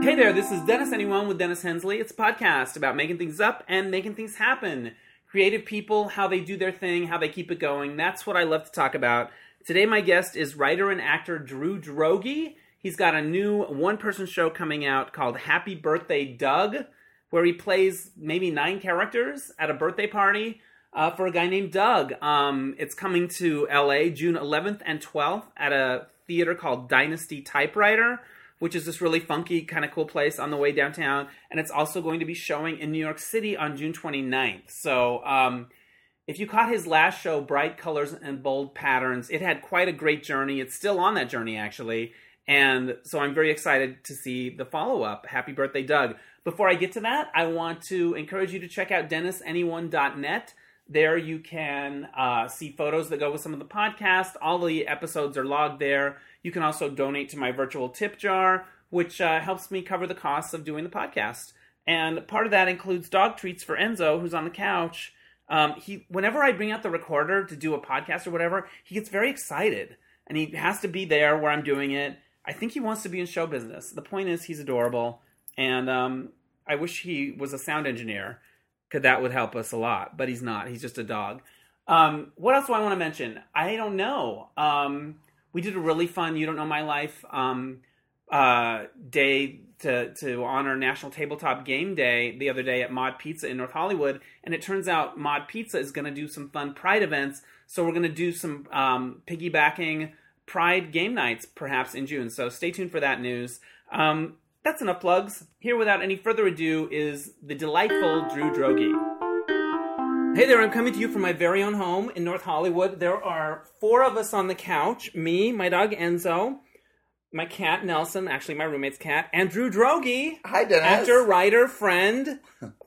Hey there, this is Dennis Anyone with Dennis Hensley. It's a podcast about making things up and making things happen. Creative people, how they do their thing, how they keep it going. That's what I love to talk about. Today, my guest is writer and actor Drew Droege. He's got a new one person show coming out called Happy Birthday Doug, where he plays maybe nine characters at a birthday party uh, for a guy named Doug. Um, it's coming to LA June 11th and 12th at a theater called Dynasty Typewriter, which is this really funky, kind of cool place on the way downtown. And it's also going to be showing in New York City on June 29th. So, um, if you caught his last show, Bright Colors and Bold Patterns, it had quite a great journey. It's still on that journey, actually. And so I'm very excited to see the follow up. Happy birthday, Doug. Before I get to that, I want to encourage you to check out DennisAnyone.net. There you can uh, see photos that go with some of the podcast. All the episodes are logged there. You can also donate to my virtual tip jar, which uh, helps me cover the costs of doing the podcast. And part of that includes dog treats for Enzo, who's on the couch. Um, he, whenever I bring out the recorder to do a podcast or whatever, he gets very excited, and he has to be there where I'm doing it. I think he wants to be in show business. The point is, he's adorable, and um, I wish he was a sound engineer, because that would help us a lot. But he's not. He's just a dog. Um, what else do I want to mention? I don't know. Um, we did a really fun "You Don't Know My Life" um, uh, day to to honor National Tabletop Game Day the other day at Mod Pizza in North Hollywood, and it turns out Mod Pizza is going to do some fun Pride events. So we're going to do some um, piggybacking Pride game nights perhaps in June. So stay tuned for that news. Um, that's enough plugs. Here, without any further ado, is the delightful Drew Droege. Hey there, I'm coming to you from my very own home in North Hollywood. There are four of us on the couch me, my dog Enzo, my cat Nelson, actually my roommate's cat, and Drew Droege, Hi, Dennis. actor, writer, friend,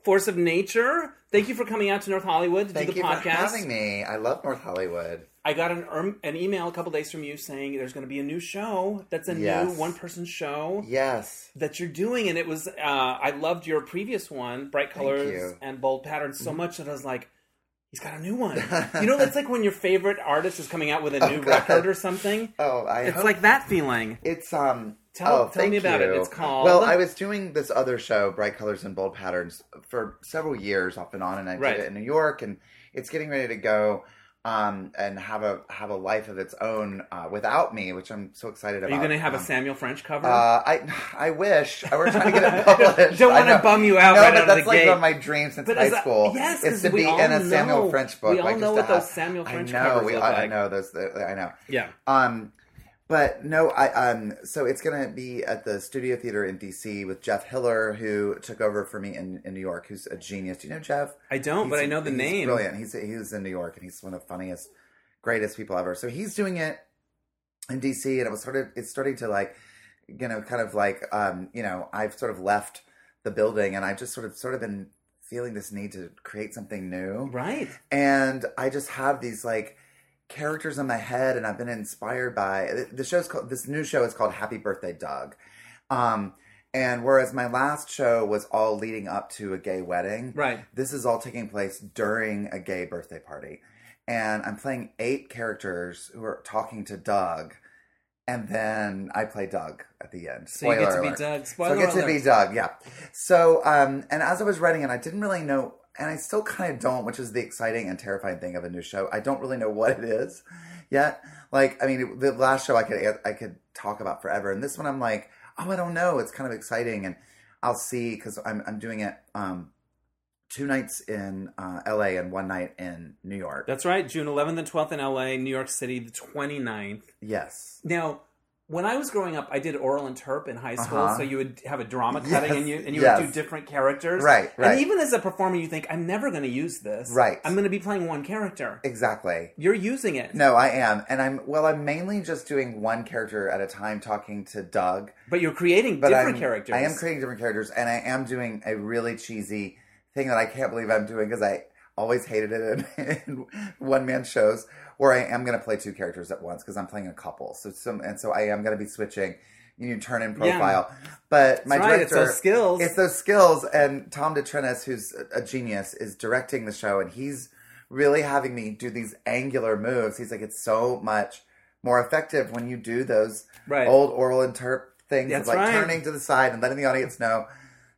force of nature. Thank you for coming out to North Hollywood to Thank do the you podcast. for having me. I love North Hollywood. I got an erm, an email a couple days from you saying there's going to be a new show that's a new one person show Yes. that you're doing, and it was uh, I loved your previous one, bright colors. Mm-hmm. and bold patterns, so much that I was like, he's got a new one. you know, that's like when your favorite artist is coming out with a new God. record or something. Oh, I It's hope- like that feeling. it's um. Tell- oh, tell me about it. It's called- Well, I was doing this other show, Bright Colors and Bold Patterns, for several years off and on, and I Right. did it in New York, and it's getting ready to go. Um, and have a have a life of its own uh, without me, which I'm so excited Are about. Are you going to have a Um, Samuel French cover? Uh, I I wish I were trying to get it published. Don't wanna bum you out No, right but that's like gate. one of my dreams since But high a- school. yes, is to be in a Samuel know- French book. we all like, know what to those have- Samuel French I know, covers we, look I, I know those. I know. yeah. Um, but no, I um. So it's gonna be at the Studio Theater in DC with Jeff Hiller, who took over for me in, in New York. Who's a genius. Do you know Jeff? I don't, but I know the he's name. Brilliant. He's he's in New York, and he's one of the funniest, greatest people ever. So he's doing it in DC, and it was sort of it's starting to like, you know, kind of like um, you know, I've sort of left the building, and I've just sort of sort of been feeling this need to create something new Right. and I just have these like characters in my head, and I've been inspired by the show's called this new show is called Happy Birthday Doug, um, and whereas my last show was all leading up to a gay wedding, Right. this is all taking place during a gay birthday party, and I'm playing eight characters who are talking to Doug. And then I play Doug at the end. So you get Spoiler to be alert. Doug. So I get to be Doug, yeah. So, um, and as I was writing it, I didn't really know, and I still kind of don't, which is the exciting and terrifying thing of a new show. I don't really know what it is yet. Like, I mean, the last show I could I could talk about forever, and this one I'm like, oh, I don't know. It's kind of exciting, and I'll see because I'm I'm doing it um, two nights in uh, L.A. and one night in New York. That's right. June 11th and 12th in LA, New York City, the 29th. yes. Now, when I was growing up, I did oral interp in high school, Uh-huh. so you would have a drama cutting Yes, and you and you yes. would do different characters. Right, right. And even as a performer, you think, I'm never going to use this. Right. I'm going to be playing one character. Exactly. You're using it. No, I am, and I'm well. I'm mainly just doing one character at a time, talking to Doug. But you're creating But different I'm, characters. I am creating different characters, and I am doing a really cheesy thing that I can't believe I'm doing because I always hated it in, in one man shows where I am going to play two characters at once because I'm playing a couple. So some and so I am going to be switching. You need to turn in Yeah. profile, but my right, it's director, those skills. It's those skills, and Tom DeTrinis, who's a genius, is directing the show, and he's really having me do these angular moves. He's like, it's so much more effective when you do those Right. old oral interp things That's of like right. turning to the side and letting the audience know.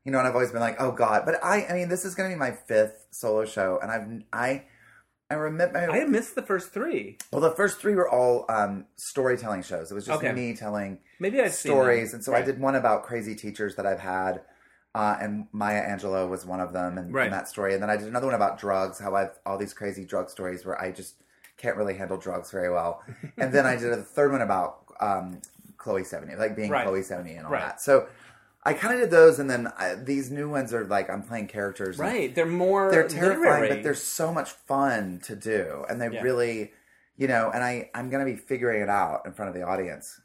You know, and I've always been like, oh god. But I, I mean, this is going to be my fifth solo show, and I've, I, I remember. I had missed the first three. well, the first three were all um, storytelling shows. It was just Okay. me telling Maybe I've seen stories, them. and so I Right. did one about crazy teachers that I've had, uh, and Maya Angelou was one of them, and, Right. and that story. And then I did another one about drugs, how I've all these crazy drug stories where I just can't really handle drugs very well. and then I did a third one about um, Chloe Sevigny, like being Right. Chloe Sevigny and all Right. that. So I kind of did those, and then I, these new ones are like I'm playing characters. Right. They're more They're terrifying, literary. but they're so much fun to do, and they Yeah. really, you know. And I I'm gonna be figuring it out in front of the audience.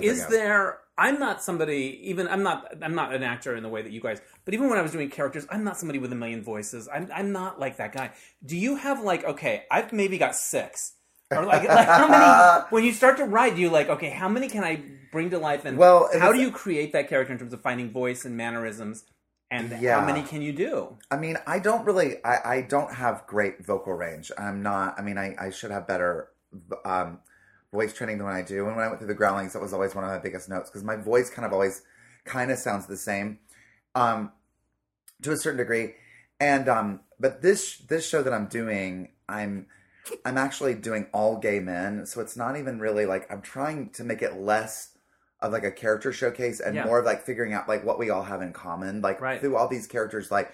is there i'm not somebody even i'm not i'm not an actor in the way that you guys but even when i was doing characters i'm not somebody with a million voices i'm, I'm not like that guy do you have like okay i've maybe got six or like, like how many when you start to write do you like okay how many can i bring to life and Well, how do you create that character in terms of finding voice and mannerisms and Yeah. how many can you do I mean, I don't really, I, I don't have great vocal range. I'm not, I mean, I, I should have better um, voice training than when I do. And when I went through the Groundlings, that was always one of my biggest notes because my voice kind of always kind of sounds the same um, to a certain degree. And, um, but this, this show that I'm doing, I'm, I'm actually doing all gay men. So it's not even really like, I'm trying to make it less of like a character showcase and Yeah. more of like figuring out like what we all have in common. Like Right. through all these characters, like,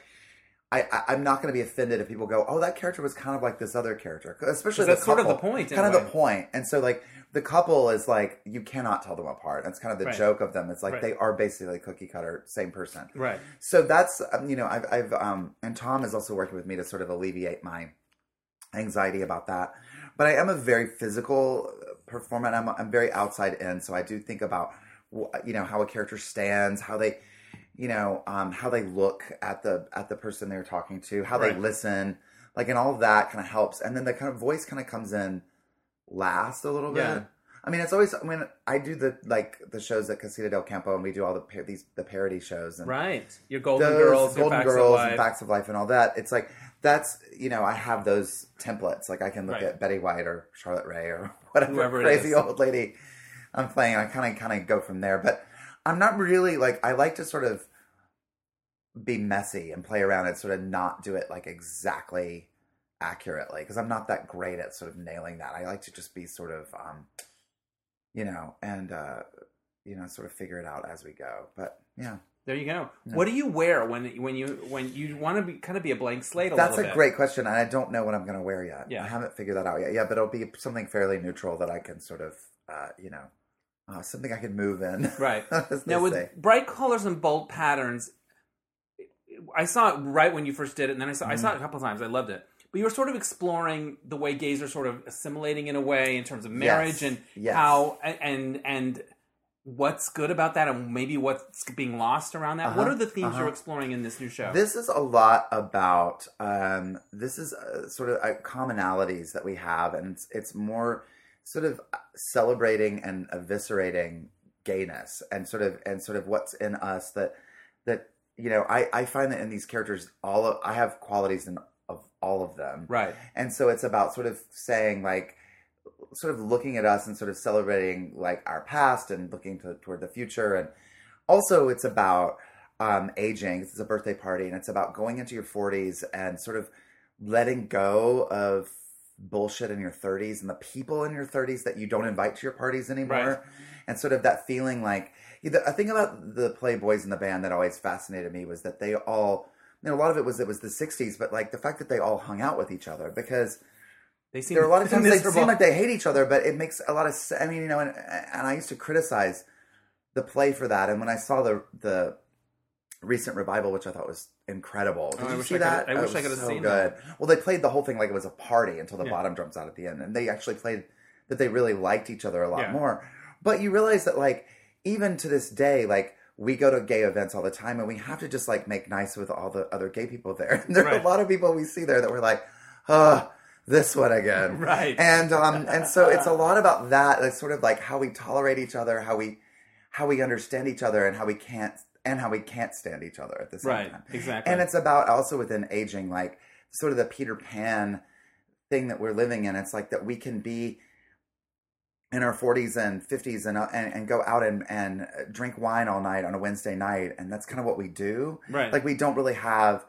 I, I, I'm not going to be offended if people go, "Oh, that character was kind of like this other character," 'Cause especially that's the sort of couple. the point, in Kind a of way. the point, and so like the couple is like you cannot tell them apart. That's kind of the Right. joke of them. It's like Right. they are basically cookie cutter, same person. right So that's um, you know I've I've um and Tom is also working with me to sort of alleviate my anxiety about that. But I am a very physical performer. I'm I'm very outside in, so I do think about you know how a character stands, how they you know um, how they look at the at the person they're talking to, how they listen, like and all of that kind of helps. And then the kind of voice kind of comes in last a little bit. Yeah. I mean, it's always when I do the like the shows at Casita del Campo, and we do all the par- these the parody shows, and right your golden girls Golden Facts Girls, and Facts of Life, and all that. It's like that's you know I have those templates. Like I can look Right. at Betty White or Charlotte Rae or whatever Whoever crazy old lady I'm playing. I kind of kind of go from there, but I'm not really like I like to sort of be messy and play around and sort of not do it like exactly accurately because I'm not that great at sort of nailing that. I like to just be sort of um you know and uh you know sort of figure it out as we go. But yeah. There you go what do you wear when when you when you want to be kind of be a blank slate a That's a bit great question, and I don't know what I'm going to wear yet. Yeah. I haven't figured that out yet. Yeah, but it'll be something fairly neutral that I can sort of, uh, you know, uh, something I can move in. Right. Now, with say. bright colors and bold patterns, I saw it right when you first did it, and then I saw I Mm-hmm. saw it a couple times. I loved it. But you were sort of exploring the way gays are sort of assimilating in a way in terms of marriage Yes. and Yes. how and and what's good about that, and maybe what's being lost around that. What Uh-huh, are the themes uh-huh. you're exploring in this new show? This is a lot about. Um, this is uh, sort of uh, commonalities that we have, and it's, it's more sort of celebrating and eviscerating gayness, and sort of and sort of what's in us that that you know. I I find that in these characters, all of, I have qualities in of all of them, right. and so it's about sort of saying like sort of looking at us and sort of celebrating like our past and looking to, toward the future. And also it's about um, aging. It's a birthday party and it's about going into your 40s and sort of letting go of bullshit in your 30s and the people in your 30s that you don't invite to your parties anymore. Right. and sort of that feeling like the, a thing about the playboys in the band that always fascinated me was that they all you know, a lot of it was it was the 60s but like the fact that they all hung out with each other because They seem there are a lot of times they miserable. seem like they hate each other, but it makes a lot of sense. I mean, you know, and, and I used to criticize the play for that. And when I saw the the recent revival, which I thought was incredible, oh, did Oh, you wish see I that? I Oh, wish I could've so seen good. that. Well, they played the whole thing like it was a party until the Yeah. bottom drums out at the end, and they actually played that they really liked each other a lot Yeah. more. But you realize that like even to this day, like. We go to gay events all the time, and we have to just like make nice with all the other gay people there. And there are a lot of people we see there that we're like, "Oh, this one again." Right. and um and so it's a lot about that like sort of like how we tolerate each other how we how we understand each other and how we can't and how we can't stand each other at the same Right, time exactly. and it's about also within aging like sort of the peter pan thing that we're living in it's like that we can be in our 40s and 50s and, uh, and, and go out and, and drink wine all night on a Wednesday night. And that's kind of what we do. Right. Like we don't really have,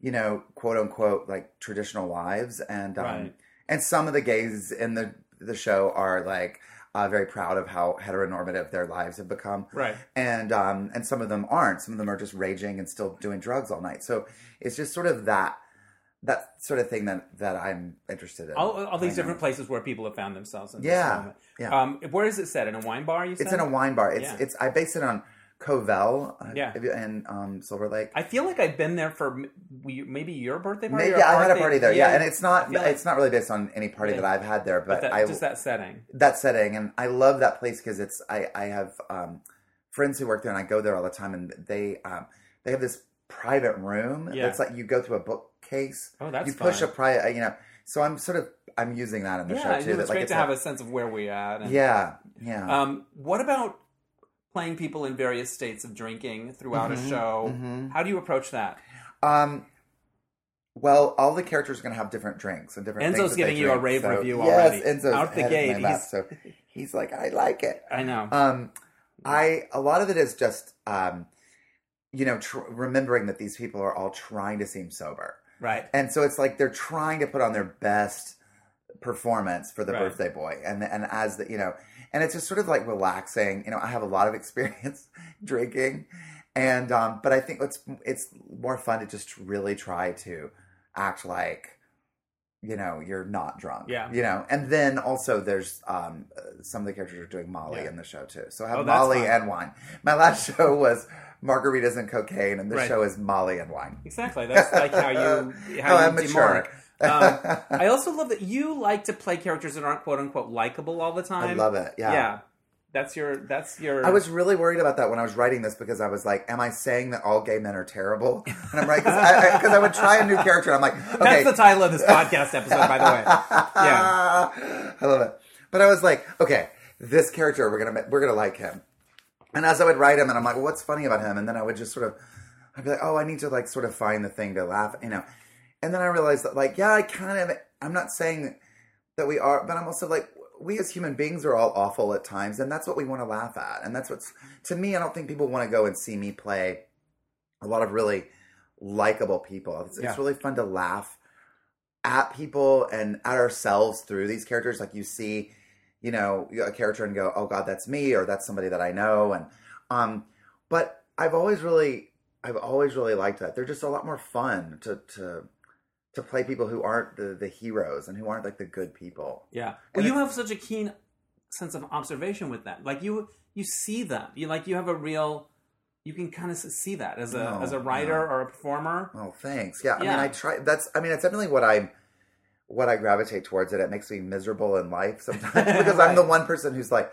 you know, quote unquote, like traditional lives. And, um, Right. and some of the gays in the, the show are like, uh, very proud of how heteronormative their lives have become Right. and um, and some of them aren't. Some of them are just raging and still doing drugs all night. So it's just sort of that that sort of thing that that I'm interested in. All, all these different places where people have found themselves in Yeah, yeah. Um, where is it set? In a wine bar, you said? It's in a wine bar. It's Yeah. it's I base it on Covell. uh, Yeah. and um, Silver Lake. I feel like I've been there for maybe your birthday party. Maybe yeah, I had a party there. Yeah, and it's not like- it's not really based on any party Yeah. that I've had there, but, but that, I just that setting. that setting and i love that place because it's i i have um friends who work there and i go there all the time and they um they have this private room Yeah. it's like you go through a bookcase Oh, that's you push fun. a private you know so i'm sort of i'm using that in the Yeah, show too it's that, like, great it's to a- have a sense of where we at. And, yeah yeah Um, what about playing people in various states of drinking throughout Mhm, a show? mhm. How do you approach that? um well, all the characters are going to have different drinks and different. Enzo's things that they giving you a rave so- review yes, already. Enzo's Out the gate, he's- so he's like, I like it. I know. Um, I a lot of it is just um, you know, tr- remembering that these people are all trying to seem sober, right. and so it's like they're trying to put on their best performance for the Right. birthday boy, and and as the you know, and it's just sort of like relaxing. You know, I have a lot of experience drinking, and um, but I think it's it's more fun to just really try to act like you know you're not drunk Yeah. you know and then also there's um some of the characters are doing molly Yeah. in the show too so i have Oh, molly and wine my last show was margaritas and cocaine and this Right. show is molly and wine Exactly. That's like how you how Oh, you I'm mature. Um, I also love that you like to play characters that aren't quote unquote likable all the time. I love it yeah. Yeah. That's your. That's your. I was really worried about that when I was writing this because I was like, "Am I saying that all gay men are terrible?" And I'm right because I, I, I would try a new character. and I'm like, "Okay, That's the title of this podcast episode, by the way. Yeah, I love it. But I was like, okay, this character we're gonna we're gonna like him. And as I would write him, and I'm like, well, what's funny about him? And then I would just sort of, I'd be like, oh, I need to like sort of find the thing to laugh, you know. And then I realized that like, yeah, I kind of, I'm not saying that we are, but I'm also like, we as human beings are all awful at times, and that's what we want to laugh at. And that's what's to me. I don't think people want to go and see me play a lot of really likable people. It's, Yeah. it's really fun to laugh at people and at ourselves through these characters. Like you see, you know, a character and go, "Oh God, that's me," or "That's somebody that I know." And um, but I've always really, I've always really liked that. They're just a lot more fun to to to play people who aren't the the heroes and who aren't like the good people. Yeah. And Well, you have such a keen sense of observation with that. Like you, you see them. You like you have a real. You can kind of see that as a No, as a writer no. or a performer. Oh, thanks. Yeah, I mean, I try. That's. I mean, it's definitely what I'm what I gravitate towards. It. It makes me miserable in life sometimes because I'm the one person who's like,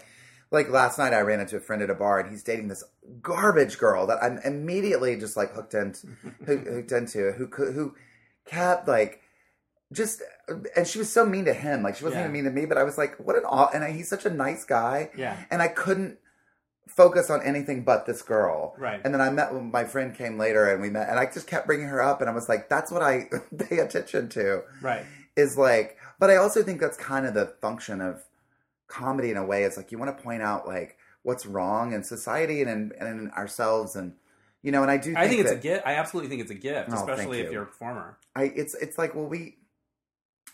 like last night I ran into a friend at a bar and he's dating this garbage girl that I'm immediately just like hooked into, hooked, hooked into who could who kept like. Just and she was so mean to him. Like she wasn't Yeah. even mean to me, but I was like, "What an aw-, and I, he's such a nice guy." Yeah. and I couldn't focus on anything but this girl. Right. And then I met my friend came later, and we met, and I just kept bringing her up, and I was like, "That's what I pay attention to." Right. Is like, but I also think that's kind of the function of comedy in a way. It's like you want to point out like what's wrong in society and in, and in ourselves, and you know. And I do. Think I think it's that, a gift. I absolutely think it's a gift, Oh, especially if you. you're a performer. I it's it's like well we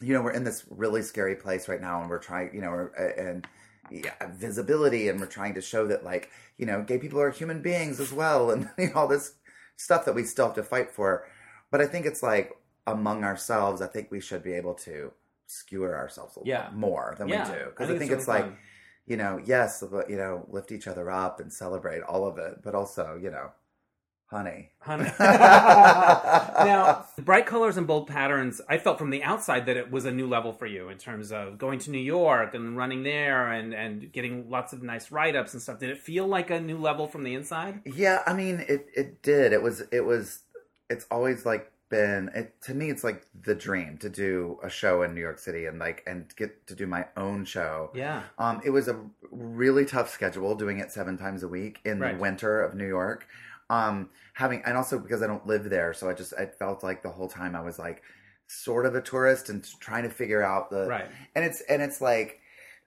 you know we're in this really scary place right now and we're trying you know and yeah, visibility and we're trying to show that like you know gay people are human beings as well and you know, all this stuff that we still have to fight for but I think it's like among ourselves I think we should be able to skewer ourselves a little Yeah. more than Yeah, we do I because think I think it's it's, really like fun. you know yes but, you know lift each other up and celebrate all of it but also you know honey Honey. now, bright colors and bold patterns, I felt from the outside that it was a new level for you in terms of going to New York and running there and, and getting lots of nice write ups and stuff. Did it feel like a new level from the inside? Yeah, I mean, it it did. It was it was. It's always like been it to me. It's like the dream to do a show in New York City and like and get to do my own show. Yeah. Um, it was a really tough schedule doing it seven times a week in Right. the winter of New York. Um, having and also because I don't live there, so I just I felt like the whole time I was like sort of a tourist and trying to figure out the Right. and it's and it's like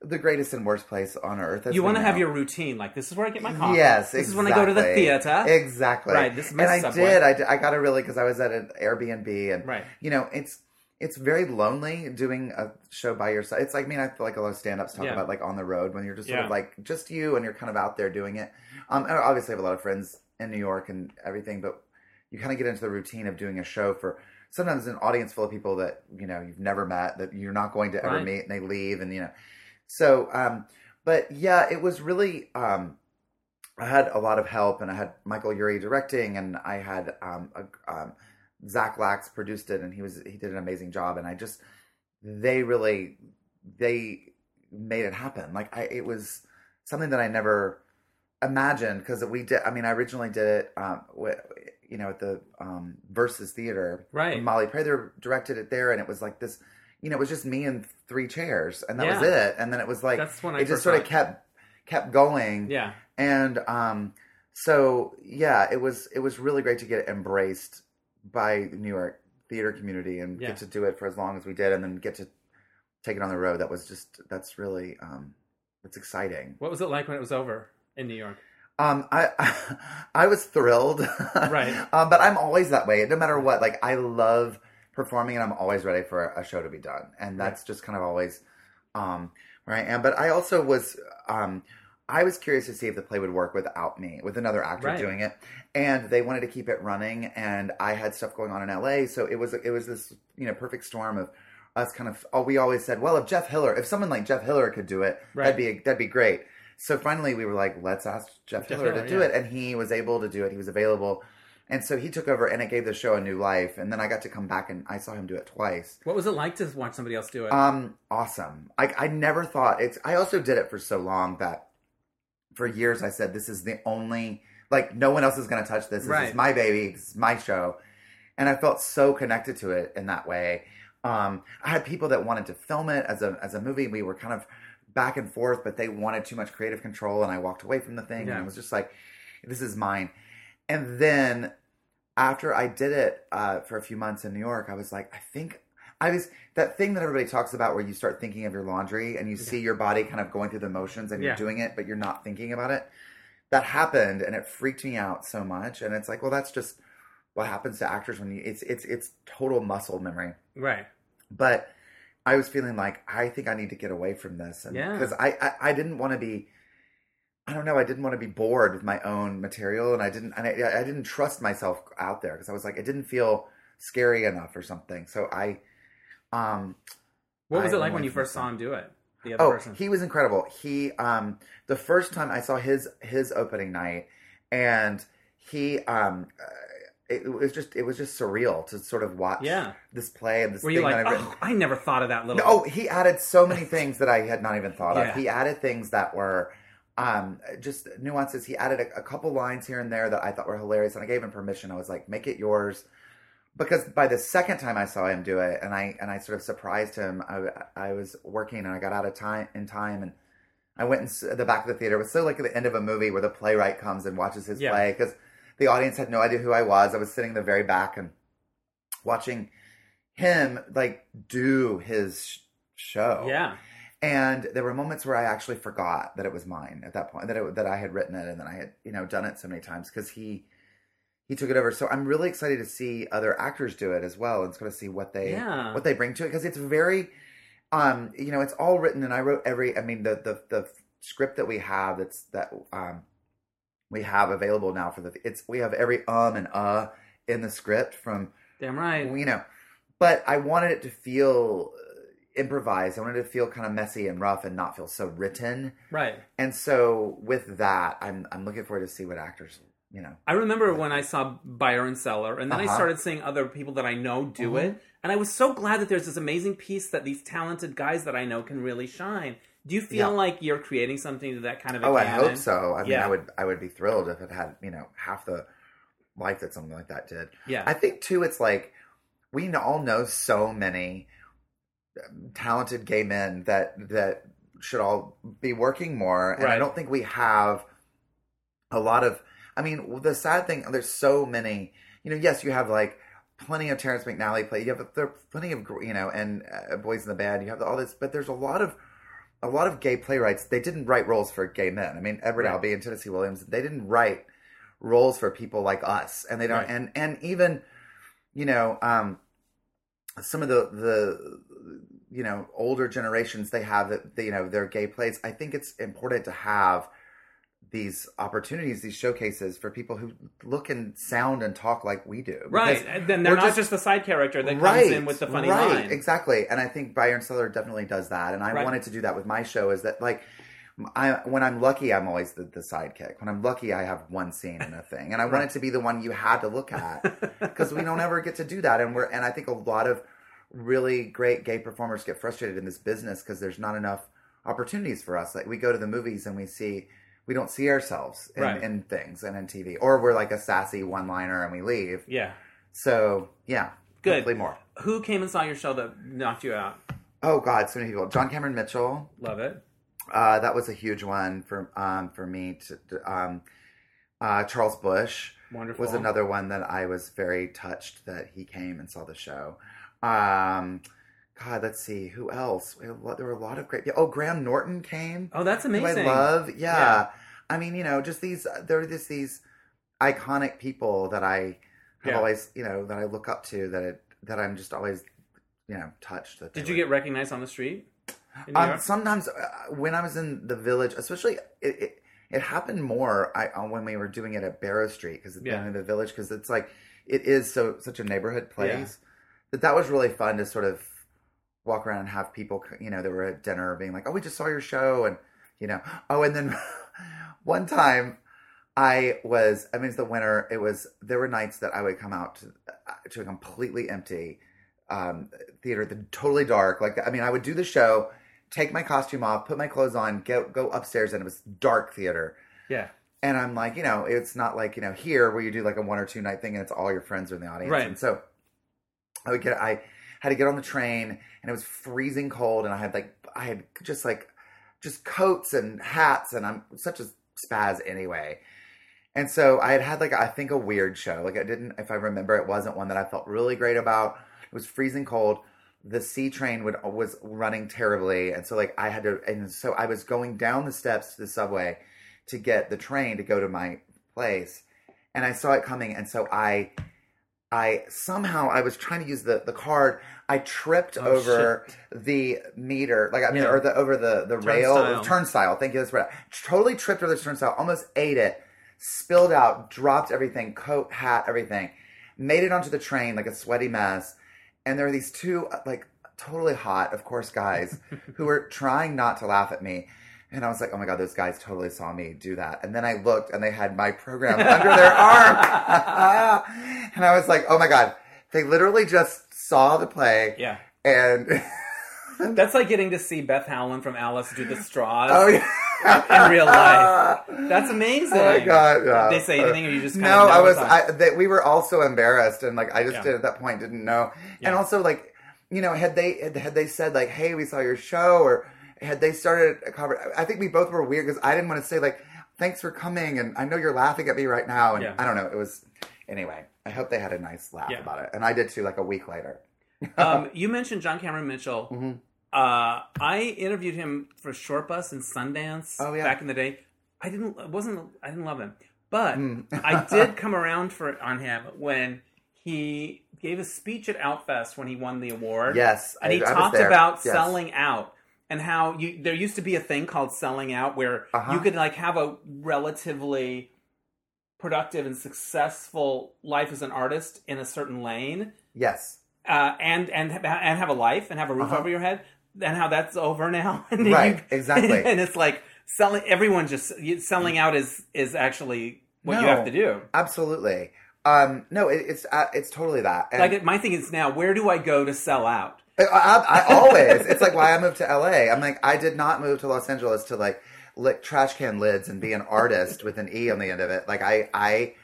the greatest and worst place on earth. you want to have your routine. Like this is where I get my coffee. Yes, This is when I go to the theater. Exactly. Right, this is my and I did. I, did- I got it really because I was at an Airbnb, and Right. you know, it's it's very lonely doing a show by yourself. It's like I mean, I feel like a lot of stand-ups talk Yeah. about like on the road when you're just sort Yeah. of like just you and you're kind of out there doing it. Um, and I obviously have a lot of friends in New York and everything, but you kind of get into the routine of doing a show for sometimes an audience full of people that you know you've never met that you're not going to ever Right. meet, and they leave, and you know, so um, but yeah, it was really um. I had a lot of help, and I had Michael Urie directing, and I had um, a, um, Zach Laks produced it, and he was he did an amazing job. And I just they really they made it happen. Like I, it was something that I never imagined because we did. I mean, I originally did it, um, with, you know, at the um, Versus Theater. Right. Molly Prather directed it there, and it was like this. You know, it was just me and three chairs, and that was it. And then it was like That's when I it just sort of kept kept going Yeah. and um so yeah it was it was really great to get embraced by the new york theater community and Yeah. get to do it for as long as we did and then get to take it on the road. That was just that's really um it's exciting. What was it like when it was over in New York? um i i was thrilled. Right. um but i'm always that way. No matter what like i love performing and i'm always ready for a show to be done. And that's just kind of always um where i am. But i also was um I was curious to see if the play would work without me, with another actor Right. doing it, and they wanted to keep it running. And I had stuff going on in LA, so it was it was this you know perfect storm of us kind of. Oh, we always said, well, if Jeff Hiller, if someone like Jeff Hiller could do it, Right. that'd be that'd be great. So finally, we were like, let's ask Jeff, Jeff Hiller, Hiller, to do yeah. it, and he was able to do it. He was available, and so he took over, and it gave the show a new life. And then I got to come back, and I saw him do it twice. What was it like to watch somebody else do it? Um, awesome. I I never thought it's. I also did it for so long that for years I said this is the only like no one else is going to touch this. This Right. is my baby. This is my show, and I felt so connected to it in that way. Um, I had people that wanted to film it as a as a movie. We were kind of back and forth, but they wanted too much creative control, and I walked away from the thing, Yeah. and I was just like, "This is mine." And then after I did it uh, for a few months in New York, I was like, I think I was that thing that everybody talks about where you start thinking of your laundry and you see your body kind of going through the motions and Yeah. you're doing it, but you're not thinking about it. That happened and it freaked me out so much. And it's like, well, that's just what happens to actors when you it's it's it's total muscle memory. right. But I was feeling like I think I need to get away from this, and Yeah. because I, I I didn't want to be. I don't know. I didn't want to be bored with my own material, and I didn't. And I, I didn't trust myself out there because I was like, it didn't feel scary enough or something. So I, um, What was I it like when you first saw him do it? The other oh, person. he was incredible. He, um, the first time I saw his his opening night, and he, um, uh, it, it was just it was just surreal to sort of watch Yeah. this play and this Were thing you like, that I've oh, I never thought of that little. Oh, he added so many things that I had not even thought Yeah. of. He added things that were um, just nuances. He added a, a couple lines here and there that I thought were hilarious, and I gave him permission. I was like, "Make it yours," because by the second time I saw him do it, and I and I sort of surprised him. I, I was working and I got out of time in time, and I went in the back of the theater. It was so like at the end of a movie where the playwright comes and watches his Yeah. play because the audience had no idea who I was. I was sitting in the very back and watching him like do his sh- show. Yeah. And there were moments where I actually forgot that it was mine at that point, that it, that I had written it and that I had you know done it so many times because he he took it over. So I'm really excited to see other actors do it as well and going to see what they Yeah. what they bring to it because it's very um you know it's all written and I wrote every I mean the the the script that we have that's that um we have available now for the it's we have every um and uh in the script from Damn right. you know but i wanted it to feel uh, improvised i wanted it to feel kind of messy and rough and not feel so written Right. and so with that i'm i'm looking forward to see what actors you know I remember when I saw Buyer and Cellar, and then I Uh-huh. started seeing other people that I know do Mhm. it, and I was so glad that there's this amazing piece that these talented guys that I know can really shine. Do you feel Yeah. like you're creating something to that kind of? Oh i canon? hope so i mean Yeah. i would i would be thrilled if it had you know half the life that something like that did Yeah. i think too it's like we all know so many talented gay men that that should all be working more and i don't think we have a lot of i mean the sad thing there's so many you know yes you have like plenty of terrence mcnally play you have there are plenty of you know and uh, boys in the band you have all this but there's a lot of a lot of gay playwrights they didn't write roles for gay men. I mean, Edward Right. Albee and Tennessee Williams they didn't write roles for people like us, and they don't. Right. And and even you know um, some of the the you know older generations they have that you know their gay plays. I think it's important to have these opportunities, these showcases for people who look and sound and talk like we do. Right. And then they're not just, the side character that comes in with the funny right, line. Exactly. And I think Buyer and Cellar definitely does that. And I Right. wanted to do that with my show is that like I, when I'm lucky, I'm always the, the sidekick. When I'm lucky, I have one scene in a thing, and I want it to be the one you had to look at because we don't ever get to do that. And we're and I think a lot of really great gay performers get frustrated in this business because there's not enough opportunities for us. Like we go to the movies and we see we don't see ourselves in, Right. in things and in TV, or we're like a sassy one liner and we leave. Yeah. So yeah, Good. Hopefully more. Who came and saw your show that knocked you out? Oh God, so many people. John Cameron Mitchell. Love it. Uh, that was a huge one for um, for me. To, to, um, uh, Charles Busch Wonderful. was another one that I was very touched that he came and saw the show. Um, God, let's see who else. We had a lot- There were a lot of great. Oh, Graham Norton came. Oh, that's amazing. I love. Yeah. Yeah. I mean, you know, just these. There are just these iconic people that I have Yeah. always, you know, that I look up to. That it, that I'm just always, you know, touched. That Did you were- get recognized on the street? Um, sometimes uh, when I was in the village, especially it, it, it happened more I, uh, when we were doing it at Barrow Street because Yeah. in the village because it's like it is so such a neighborhood place that that was really fun to sort of walk around and have people you know that were at dinner being like oh we just saw your show and you know oh and then one time I was I mean it's the winter it was there were nights that I would come out to, uh, to a completely empty um, theater the totally dark like I mean I would do the show take my costume off, put my clothes on, go go upstairs, and it was dark theater. yeah. And I'm like, you know, it's not like you know here where you do like a one or two night thing and it's all your friends are in the audience. Right. And so I would get, I had to get on the train and it was freezing cold, and I had like, I had just like, just coats and hats, and I'm such a spaz anyway. And so I had had like I think a weird show. Like I didn't, if I remember, it wasn't one that I felt really great about. It was freezing cold. The C train would was running terribly, and so like I had to, and so I was going down the steps to the subway to get the train to go to my place, and I saw it coming, and so I, I somehow I was trying to use the the card. I tripped Oh, over the meter, like I mean, Yeah. or the over the the rail Turnstile. turnstile. Thank you. That's right. Totally tripped over the turnstile. Almost ate it. Spilled out. Dropped everything. Coat, hat, everything. Made it onto the train like a sweaty mess. And there were these two uh, like totally hot, of course, guys who were trying not to laugh at me. And I was like, oh my god, those guys totally saw me do that. And then I looked, and they had my program under their arm. and I was like, oh my god, they literally just saw the play. Yeah. And That's like getting to see Beth Howland from Alice do the straws oh yeah. in real life. That's amazing. Oh my god! Yeah. Did they say anything, or you just kind no? of I was. I, that we were all so embarrassed, and like I just Yeah. did at that point didn't know. Yeah. And also like you know had they had they said like hey we saw your show or had they started a conversation? I think we both were weird because I didn't want to say like thanks for coming and I know you're laughing at me right now and Yeah. I don't know it was anyway. I hope they had a nice laugh Yeah. about it, and I did too. Like a week later. um, you mentioned John Cameron Mitchell. Mhm. Uh, I interviewed him for Shortbus and Sundance Oh, yeah. back in the day. I didn't it wasn't I didn't love him, but Mm. I did come around for on him when he gave a speech at Outfest when he won the award. Yes, and he I- I talked there. about Yes. selling out and how you there used to be a thing called selling out where Uh-huh. you could like have a relatively productive and successful life as an artist in a certain lane Yes, uh, and and and have a life and have a roof Uh-huh. over your head, and how that's over now. Right, exactly. And it's like selling. Everyone just selling out is is actually what you have to do. absolutely. Um, no, it, it's uh, it's totally that. And- Like my thing is now, where do I go to sell out? I, I, I always. It's like why I moved to LA. I'm like I did not move to Los Angeles to like lick trash can lids and be an artist with an e on the end of it. Like I, I,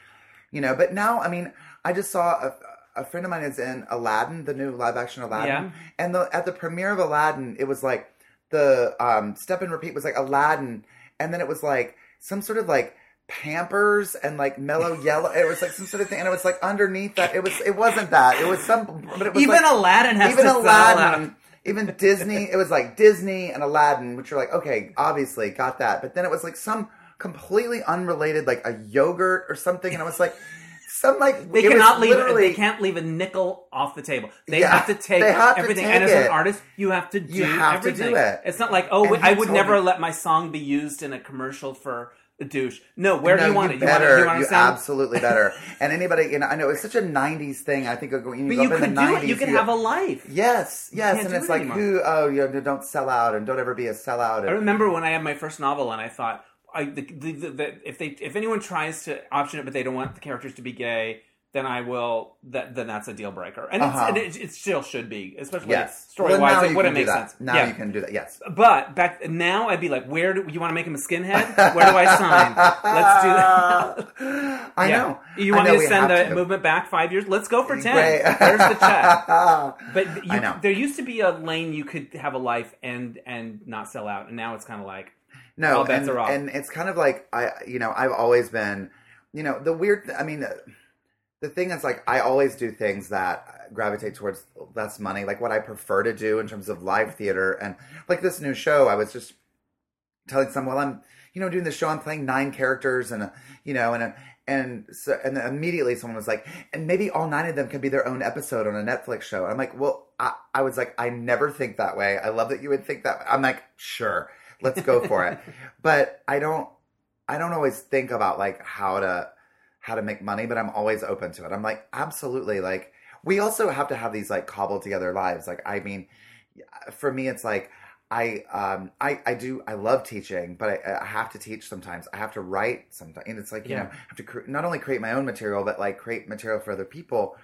you know. But now, I mean, I just saw a, a friend of mine is in Aladdin, the new live action Aladdin, Yeah. and the at the premiere of Aladdin, it was like the um, step and repeat was like Aladdin, and then it was like some sort of like. Pampers and like mellow yellow. It was like some sort of thing, and it was like underneath that. It was. It wasn't that. It was some. But it was Even like, Aladdin has even to Aladdin, even Disney, it was like Disney and Aladdin, which are like, okay, obviously got that. But then it was like some completely unrelated, like a yogurt or something. And I was like, some like, They cannot leave. literally- They can't leave a nickel off the table. They Yeah, have to take have to everything. take and as an artist, you have to do You have to do it. It's not like oh, And I would never me- let my song be used in a commercial for a douche. No, where no, do you want it? You better. want it? You want you to absolutely better. And anybody, you know, I know it's such a '90s thing. I think you But go you could do 90s, it. You can you- have a life. Yes, yes, and it's it like anymore. who? Oh, you know, don't sell out and don't ever be a sellout. I remember when I had my first novel, and I thought, I the, the, the, the, if they if anyone tries to option it, but they don't want the characters to be gay, then I will. That then that's a deal breaker, and, Uh-huh. it's, and it, it still should be, especially yes, story Well, wise. It wouldn't make sense. Now yeah. you can do that. Yes. But back now, I'd be like, "Where do you want to make him a skinhead? Where do I sign? Let's do that." I Yeah. know. You want know me to send the to. movement back five years? Let's go for ten. Great. Where's the check? But you, I know. there used to be a lane you could have a life and and not sell out, and now it's kind of like No, All bets and, are off. and it's kind of like I, you know, I've always been, you know, the weird. I mean, the, the thing is, like, I always do things that gravitate towards less money, like what I prefer to do in terms of live theater, and like this new show. I was just telling someone, well, I'm, you know, doing the show. I'm playing nine characters, and a, you know, and a, and so, and then immediately someone was like, and maybe all nine of them can be their own episode on a Netflix show. And I'm like, well, I, I was like, I never think that way. I love that you would think that. I'm like, sure, let's go for it. But I don't, I don't always think about like how to, how to make money, but I'm always open to it. I'm like, absolutely. Like, we also have to have these like cobbled together lives. Like, I mean, for me, it's like, I um I I do I love teaching, but I, I have to teach sometimes. I have to write sometimes, and it's like you Yeah. know I have to cre- not only create my own material, but like create material for other people.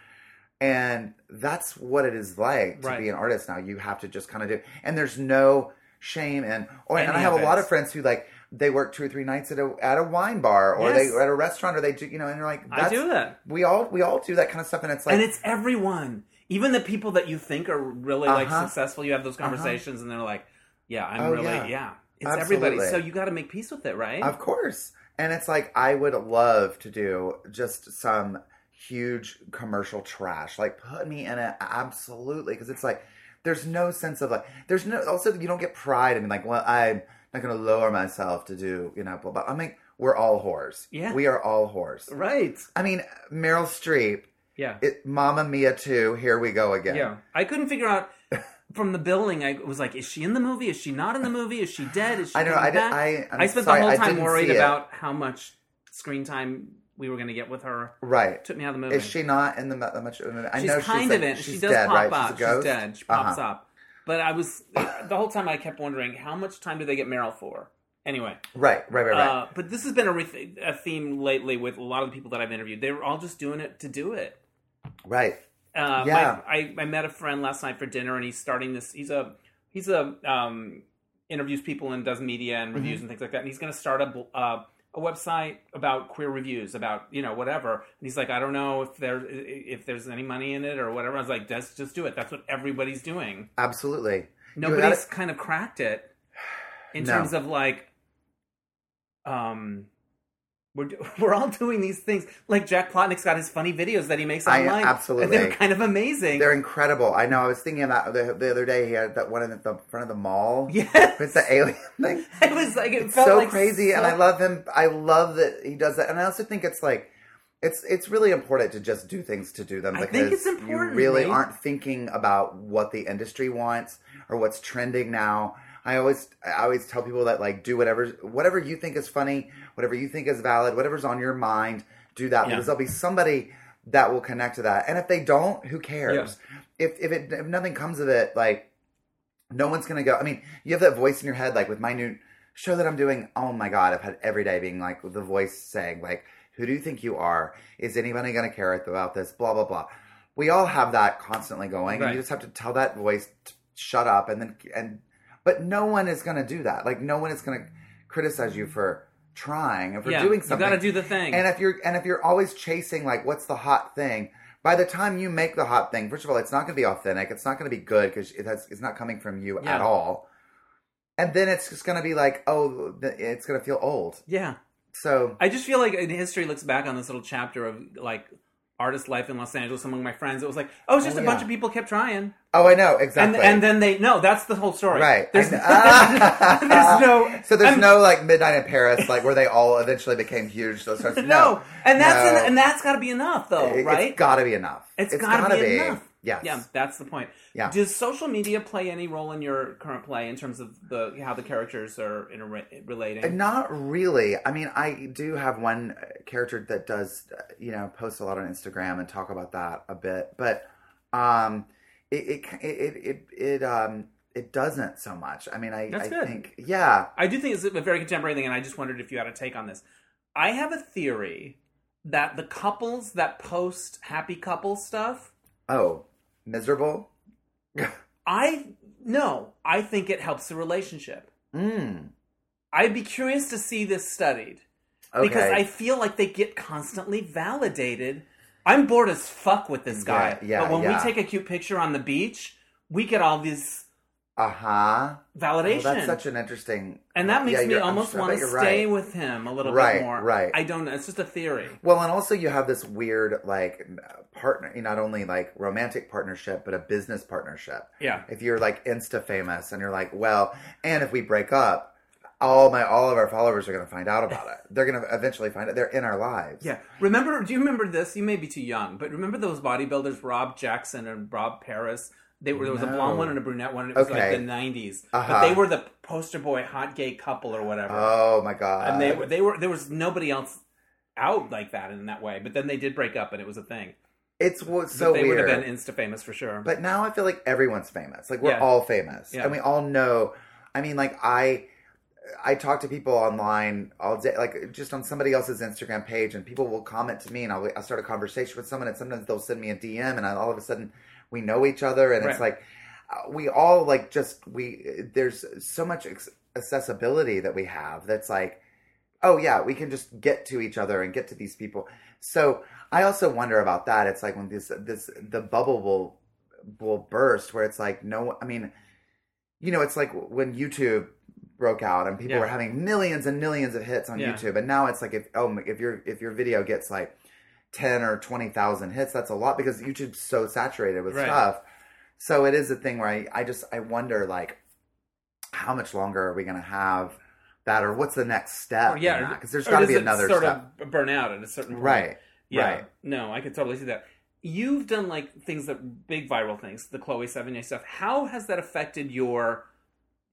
And that's what it is like to Right. be an artist now. You have to just kind of do, and there's no shame and or and I have a lot of friends who like they work two or three nights at a at a wine bar or Yes. they at a restaurant or they do you know and you're like I do that. we all we all do that kind of stuff and it's like and it's everyone, even the people that you think are really like Uh-huh. successful. You have those conversations, and they're like, "Yeah, I'm Oh, really yeah. yeah." It's Absolutely. everybody, so you got to make peace with it, right? Of course. And it's like I would love to do just some huge commercial trash. Like put me in it absolutely because it's like there's no sense of like there's no also you don't get pride in like well I'm not going to lower myself to do you know blah, blah. I mean we're all whores. Yeah. We are all whores. right? I mean Meryl Streep, Yeah, it, Mamma Mia 2, here we go again. yeah. I couldn't figure out from the billing. I was like, "Is she in the movie? Is she not in the movie? Is she dead? Is she?" I know coming I did? I I'm I spent sorry, the whole time worried about how much screen time we were going to get with her. Right. Took me out of the movie. Is she not in the much? I she's know kind she's of like, in. She's She does dead, pop right? up. She's ghost. dead. She pops Uh-huh. up. But I was the whole time I kept wondering how much time do they get Meryl for? Anyway, Right, right, right, right. uh, but this has been a, re- a theme lately with a lot of the people that I've interviewed. They were all just doing it to do it. right. Uh, Yeah. my, I, I met a friend last night for dinner, and he's starting this. He's a he's a um, interviews people and does media and reviews Mm-hmm. and things like that. And he's going to start a uh, a website about queer reviews, about you know whatever. And he's like, I don't know if there if there's any money in it or whatever. I was like, just just do it. That's what everybody's doing. Absolutely. Nobody's kind of cracked it in No. terms of like, um. We're, do- we're all doing these things. Like Jack Plotnick's got his funny videos that he makes I- online. absolutely. They're kind of amazing. They're incredible. I know. I was thinking about the, the other day. He had that one in the front of the mall Yes. with the alien thing. It was like it It's felt so like crazy, and I love him. I love that he does that, and I also think it's like it's it's really important to just do things to do them I because think it's you really Nate. aren't thinking about what the industry wants or what's trending now. I always I always tell people that like do whatever whatever you think is funny, whatever you think is valid, whatever's on your mind, do that Yeah. because there'll be somebody that will connect to that. And if they don't, who cares? If if it if nothing comes of it, like no one's gonna go. I mean, you have that voice in your head, like with my new show that I'm doing. Oh my god, I've had every day being like the voice saying like, "Who do you think you are? Is anybody gonna care about this?" Blah blah blah. We all have that constantly going, and you just have to tell that voice to shut up, and then and but no one is gonna do that. Like no one is gonna criticize you for trying and for yeah, doing something. you got to do the thing. And if you're and if you're always chasing like what's the hot thing, by the time you make the hot thing, first of all, it's not going to be authentic. It's not going to be good because it has, it's not coming from you Yeah. at all. And then it's just going to be like, oh, it's going to feel old. yeah, So I just feel like in history looks back on this little chapter of like artist life in Los Angeles among my friends. It was like, oh, it's just Oh, a bunch of people kept trying, Oh, I know exactly. and then they no, that's the whole story. right. There's, there's no. So there's I'm- no like Midnight in Paris, like where they all eventually became huge. Those stars. no, No, and that's no. and that's got to be enough, though, right? It's got to be enough. it's got to be, enough. Yes. Yeah, that's the point. Yeah. Does social media play any role in your current play in terms of the how the characters are inter- relating? Not really. I mean, I do have one uh, character that does, uh, you know, post a lot on Instagram and talk about that a bit, but um, it it it it, it um it doesn't so much. I mean, I That's I good. think yeah. I do think it's a very contemporary thing, and I just wondered if you had a take on this. I have a theory that the couples that post happy couple stuff, Oh, miserable. I no, I think it helps the relationship. Mm. I'd be curious to see this studied Okay. because I feel like they get constantly validated. I'm bored as fuck with this guy, Yeah, yeah, but when yeah. we take a cute picture on the beach, we get all this uh huh. validation. that's such an interesting. and that makes Yeah, me almost sure- want to stay right. with him a little Right, bit more. right. I don't know. It's just a theory. Well, and also you have this weird like partner, not only like romantic partnership, but a business partnership. Yeah. If you're like insta famous and you're like, well, and if we break up, all my all of our followers are going to find out about it. They're going to eventually find it. They're in our lives. Yeah. Remember, do you remember this? You may be too young, but remember those bodybuilders, Rod Jackson and Bob Paris? They were, there was a blonde one and a brunette one, and it was Okay. like the 90s. But Uh-huh. they were the poster boy hot gay couple or whatever. Oh my god. and they were, they were, there was nobody else out like that in that way. But then they did break up and it was a thing. It's so they weird. would have been Insta famous for sure. But now I feel like everyone's famous. Like we're Yeah. all famous, Yeah. and we all know. I mean, like I, I talk to people online all day, like just on somebody else's Instagram page, and people will comment to me, and I'll, I'll start a conversation with someone, and sometimes they'll send me a DM, and I, all of a sudden we know each other, and it's like uh, we all like just we. There's so much accessibility that we have that's like oh yeah, we can just get to each other and get to these people. So I also wonder about that. It's like when this this the bubble will will burst where it's like no I mean you know, it's like when YouTube broke out and people Yeah. were having millions and millions of hits on Yeah. YouTube and now it's like if oh if your if your video gets like 10 or 20,000 hits that's a lot because YouTube's so saturated with Right. stuff. So it is a thing where I I just I wonder like how much longer are we going to have that or what's the next step Or, yeah, because there's got to be another sort step of burn out at a certain point. right Yeah. right No, I could totally see that. You've done like things that big viral things, the Chloe Sevigny stuff. How has that affected your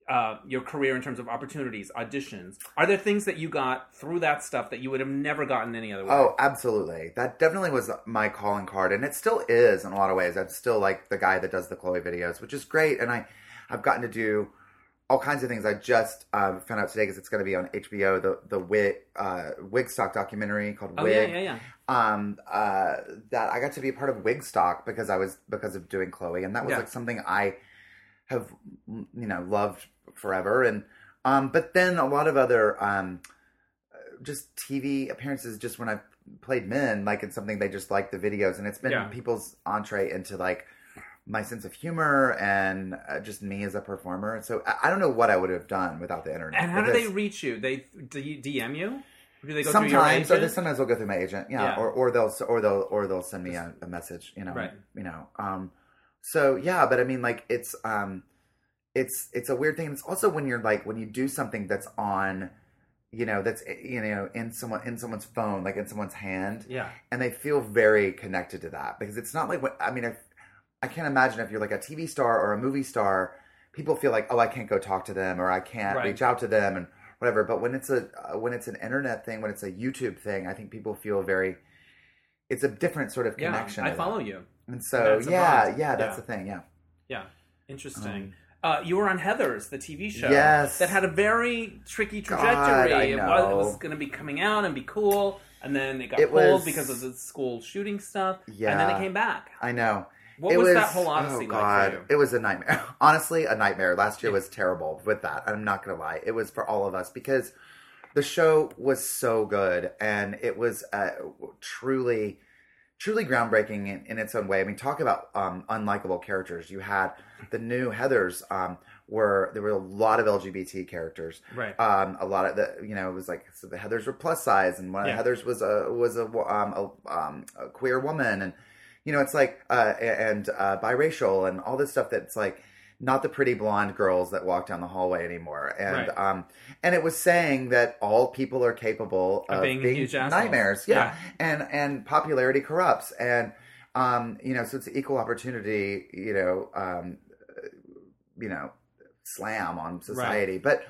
uh, your career in terms of opportunities, auditions? Are there things that you got through that stuff that you would have never gotten any other way? Oh, absolutely. That definitely was my calling card, and it still is in a lot of ways. I'm still like the guy that does the Chloe videos, which is great, and I, I've gotten to do all kinds of things. I just uh, found out today because it's going to be on HBO the the Wig uh, Wigstock documentary called Oh, Wig. yeah, yeah, yeah. Um, uh, that I got to be a part of Wigstock because I was because of doing Chloe, and that was Yeah. like something I have you know loved forever. And um, but then a lot of other um, just TV appearances, just when I played men, like it's something they just like the videos, and it's been Yeah. people's entree into like my sense of humor and uh, just me as a performer. So I, I don't know what I would have done without the internet. And how do they reach you? They D- DM you? Or do they go through your sometimes, or agent? they, sometimes they'll go through my agent, yeah, Yeah. or or they'll or they'll or they'll send me a, a message, you know, Right. you know. Um, so yeah, but I mean, like it's um, it's it's a weird thing. It's also when you're like when you do something that's on, you know, that's you know in someone in someone's phone, like in someone's hand, yeah. and they feel very connected to that because it's not like what I mean. I, I can't imagine if you're like a TV star or a movie star, people feel like, oh, I can't go talk to them or I can't Right. reach out to them and whatever. But when it's a uh, when it's an internet thing, when it's a YouTube thing, I think people feel very. It's a different sort of Yeah, connection. I follow that. you. And so yeah, yeah, that's Yeah. the thing. Yeah. Yeah, interesting. Um, uh, you were on Heathers, the TV show. Yes. that had a very tricky God, trajectory. I It was, going to be coming out and be cool, and then it got It pulled was- because of the school shooting stuff. Yeah. and then it came back. I know. What it was, was that whole odyssey oh like god, it was a nightmare. Honestly, a nightmare. Last year was terrible with that. I'm not gonna lie. It was for all of us because the show was so good and it was uh, truly, truly groundbreaking in, in its own way. I mean, talk about um, unlikable characters. You had the new Heather's um, were there were a lot of LGBT characters. Right. Um, a lot of the you know it was like so the Heather's were plus size, and one Yeah. of the Heather's was a was a um a, um, a queer woman, and you know it's like uh and uh, biracial and all this stuff that's like not the pretty blonde girls that walk down the hallway anymore, and Right. um and it was saying that all people are capable Of of, being being, nightmares, yeah. Yeah. and and popularity corrupts, and um you know so it's equal opportunity, you know um you know slam on society, but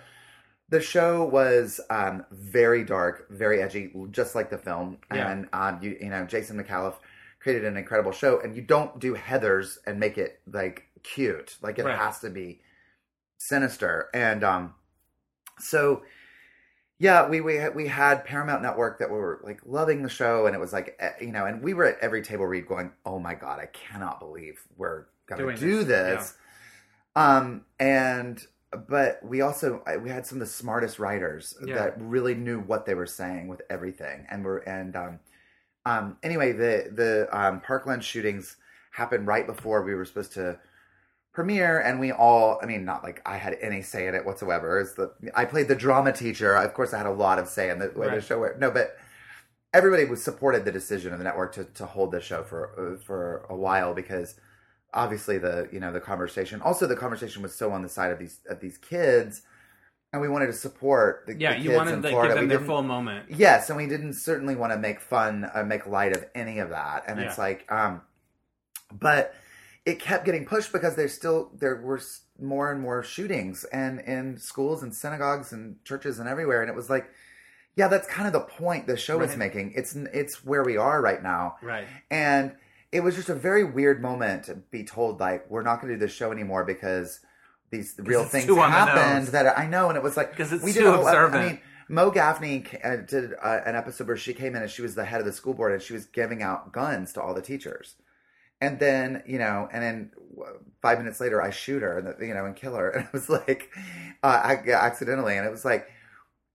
the show was um, very dark, very edgy, just like the film. Yeah. And um, you, you know, Jason Micallef created an incredible show. And you don't do Heathers and make it like cute; like it Right. has to be sinister. And um, so, yeah, we we had, we had Paramount Network that were like loving the show, and it was like eh, you know, and we were at every table read going, "Oh my god, I cannot believe we're gonna Doing do this, this." Um, and but we also we had some of the smartest writers Yeah. that really knew what they were saying with everything, and were and um, um, anyway, the the um, Parkland shootings happened right before we were supposed to premiere, and we all I mean, not like I had any say in it whatsoever. It's the I played the drama teacher. Of course, I had a lot of say in the way the show went. No, but everybody was supported the decision of the network to, to hold this show for uh, for a while because obviously the you know the conversation also the conversation was so on the side of these of these kids and we wanted to support the, Yeah, the you wanted to Florida. give them we their full moment. Yes, and we didn't certainly want to make fun or make light of any of that. And it's like, um, but it kept getting pushed because there's still there were more and more shootings and in schools and synagogues and churches and everywhere. And it was like, yeah, that's kind of the point the show is making. It's it's where we are right now, Right. and it was just a very weird moment to be told like we're not going to do this show anymore because these real things happened that I know, and it was like 'Cause it's we too did observant. I mean, Mo Gaffney uh, did uh, an episode where she came in and she was the head of the school board and she was giving out guns to all the teachers. And then, you know, and then five minutes later, I shoot her, and you know, and kill her. And it was like, uh, I, yeah, accidentally, and it was like,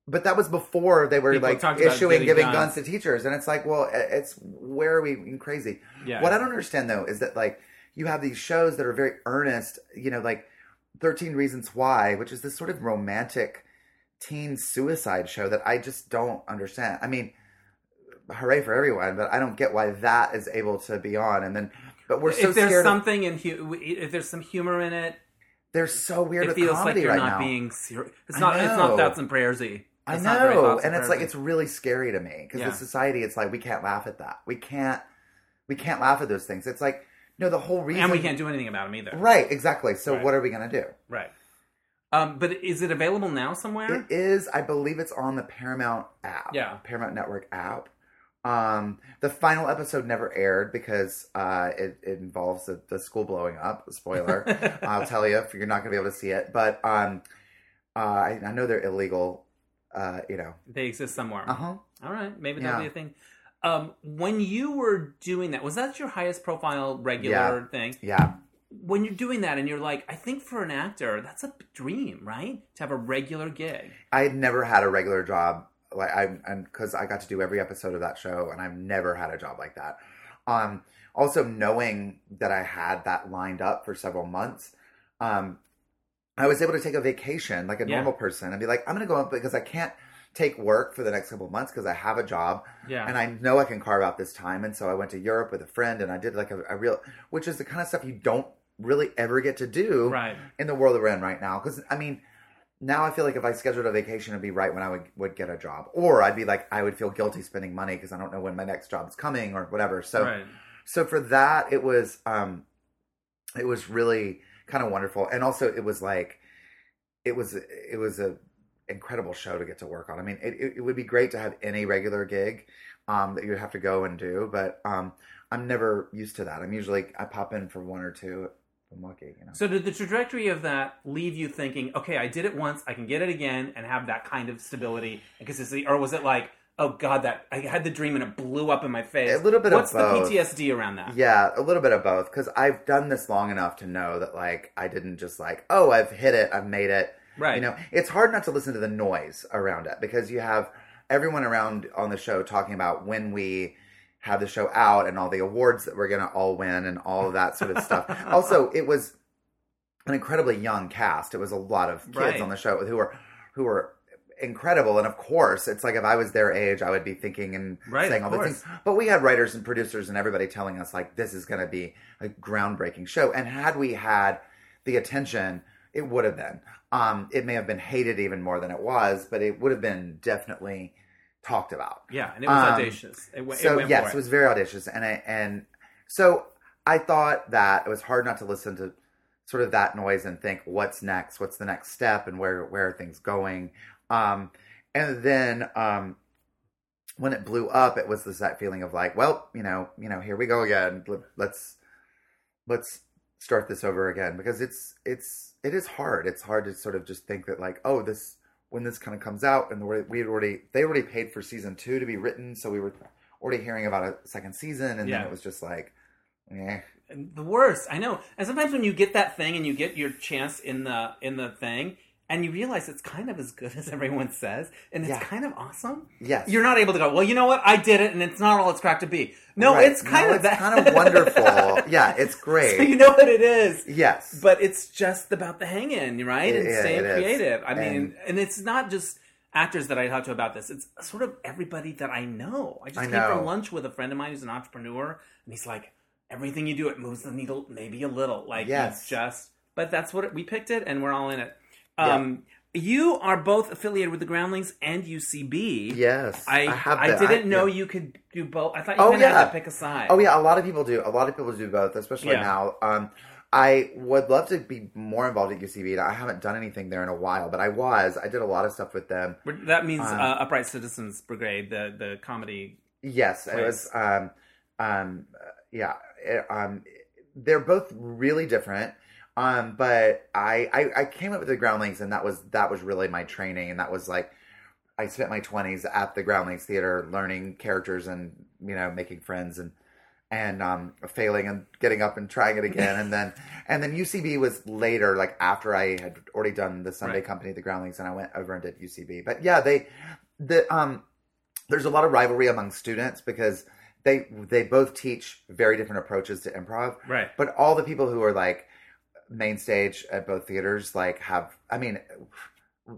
but that was before they were People like issuing, giving guns. guns. to teachers, and it's like, well, it's where are we crazy? Yeah. What I don't understand though is that like you have these shows that are very earnest, you know, like 13 Reasons Why, which is this sort of romantic teen suicide show that I just don't understand. I mean, hooray for everyone, but I don't get why that is able to be on. And then, but we're so if there's scared. of- something in hu- if there's some humor in it, they're so weird it feels like you're right not now. being serious. It's not. It's not thoughts and prayersy. I It's not very know, and it's like it's really scary to me because Yeah. the society, it's like we can't laugh at that. We can't, we can't laugh at those things. It's like no, the whole reason, and we can't do anything about them either. Right, exactly. So Right. what are we gonna do? Right. Um, but is it available now somewhere? It is, I believe it's on the Paramount app. Yeah. Paramount Network app. Um, the final episode never aired because uh, it, it involves the, the school blowing up. Spoiler. I'll tell you if you're not going to be able to see it. But um, uh, I, I know they're illegal. Uh, you know. they exist somewhere. Uh huh. All right, maybe that'll Yeah. be a thing. Um, when you were doing that, was that your highest profile regular Yeah. thing? Yeah. When you're doing that, and you're like, I think for an actor, that's a dream, right? To have a regular gig. I had never had a regular job like I and because I got to do every episode of that show, and I've never had a job like that. Um, also knowing that I had that lined up for several months, um, I was able to take a vacation like a Yeah. normal person and be like, I'm going to go up because I can't take work for the next couple of months because I have a job Yeah. and I know I can carve out this time. And so I went to Europe with a friend and I did like a, a real, which is the kind of stuff you don't really ever get to do right. in the world that we're in right now. Because I mean, now I feel like if I scheduled a vacation, it'd be right when I would would get a job, or I'd be like I would feel guilty spending money because I don't know when my next job is coming or whatever. So right. so for that, it was um, it was really kind of wonderful, and also it was like it was it was a incredible show to get to work on. I mean, it, it, it would be great to have any regular gig um, that you'd have to go and do, but um, I'm never used to that. I'm usually I pop in for one or two. If I'm lucky, you know. So did the trajectory of that leave you thinking, okay, I did it once, I can get it again, and have that kind of stability and consistency, or was it like, oh god, that I had the dream and it blew up in my face? A little bit of What's both. the PTSD around that? Yeah, a little bit of both because I've done this long enough to know that like I didn't just like oh I've hit it I've made it Right. you know it's hard not to listen to the noise around it because you have everyone around on the show talking about when we have the show out and all the awards that we're gonna all win and all of that sort of stuff also it was an incredibly young cast. It was a lot of kids Right. on the show who were who were incredible. And of course, it's like if I was their age, I would be thinking and Right, saying all the things. But we had writers and producers and everybody telling us like this is going to be a groundbreaking show. And had we had the attention, it would have been. Um, it may have been hated even more than it was, but it would have been definitely talked about. Yeah, and it was Um, audacious. It, it So went yes, for it was very audacious, and I, and so I thought that it was hard not to listen to sort of that noise and think, what's next? What's the next step? And where where are things going? Um, and then um, when it blew up, it was this that feeling of like, well, you know, you know, here we go again. Let's let's start this over again because it's it's it is hard. It's hard to sort of just think that like, oh, this when this kind of comes out and we had already they already paid for season two to be written, so we were already hearing about a second season, and Yeah. then it was just like, eh. the worst. I know. And sometimes when you get that thing and you get your chance in the in the thing, and you realize it's kind of as good as everyone says, and it's Yeah. kind of awesome. yes, You're not able to go. Well, you know what? I did it, and it's not all it's cracked to be. No, Right. it's kind No, of it's that. kind of wonderful. yeah, it's great. so you know what it is. yes, But it's just about the hang in, right? It- and staying it is. creative. I mean, And- and it's not just actors that I talk to about this. It's sort of everybody that I know. I just I came know. from lunch with a friend of mine who's an entrepreneur, and he's like, everything you do, it moves the needle maybe a little. Like, Yes. it's just, but that's what it, we picked it, and we're all in it. Um, You are both affiliated with the Groundlings and UCB. yes, I have I, didn't know yeah. you could do both. I thought you Oh, of had to pick a side. Oh yeah, a lot of people do. A lot of people do both, especially Yeah. now. Um, I would love to be more involved at UCB. I haven't done anything there in a while, but I was. I did a lot of stuff with them. That means Um, uh, Upright Citizens Brigade, the the comedy. Yes, it was. Um, um, yeah, it, um, they're both really different. Um, but I, I I came up with the Groundlings, and that was that was really my training, and that was like I spent my twenties at the Groundlings Theater learning characters and you know making friends and and um, failing and getting up and trying it again, and then and then UCB was later, like after I had already done the Sunday Right. Company, the Groundlings, and I went over and did UCB. But yeah, they the um there's a lot of rivalry among students because they they both teach very different approaches to improv Right. but all the people who are like main stage at both theaters like have i mean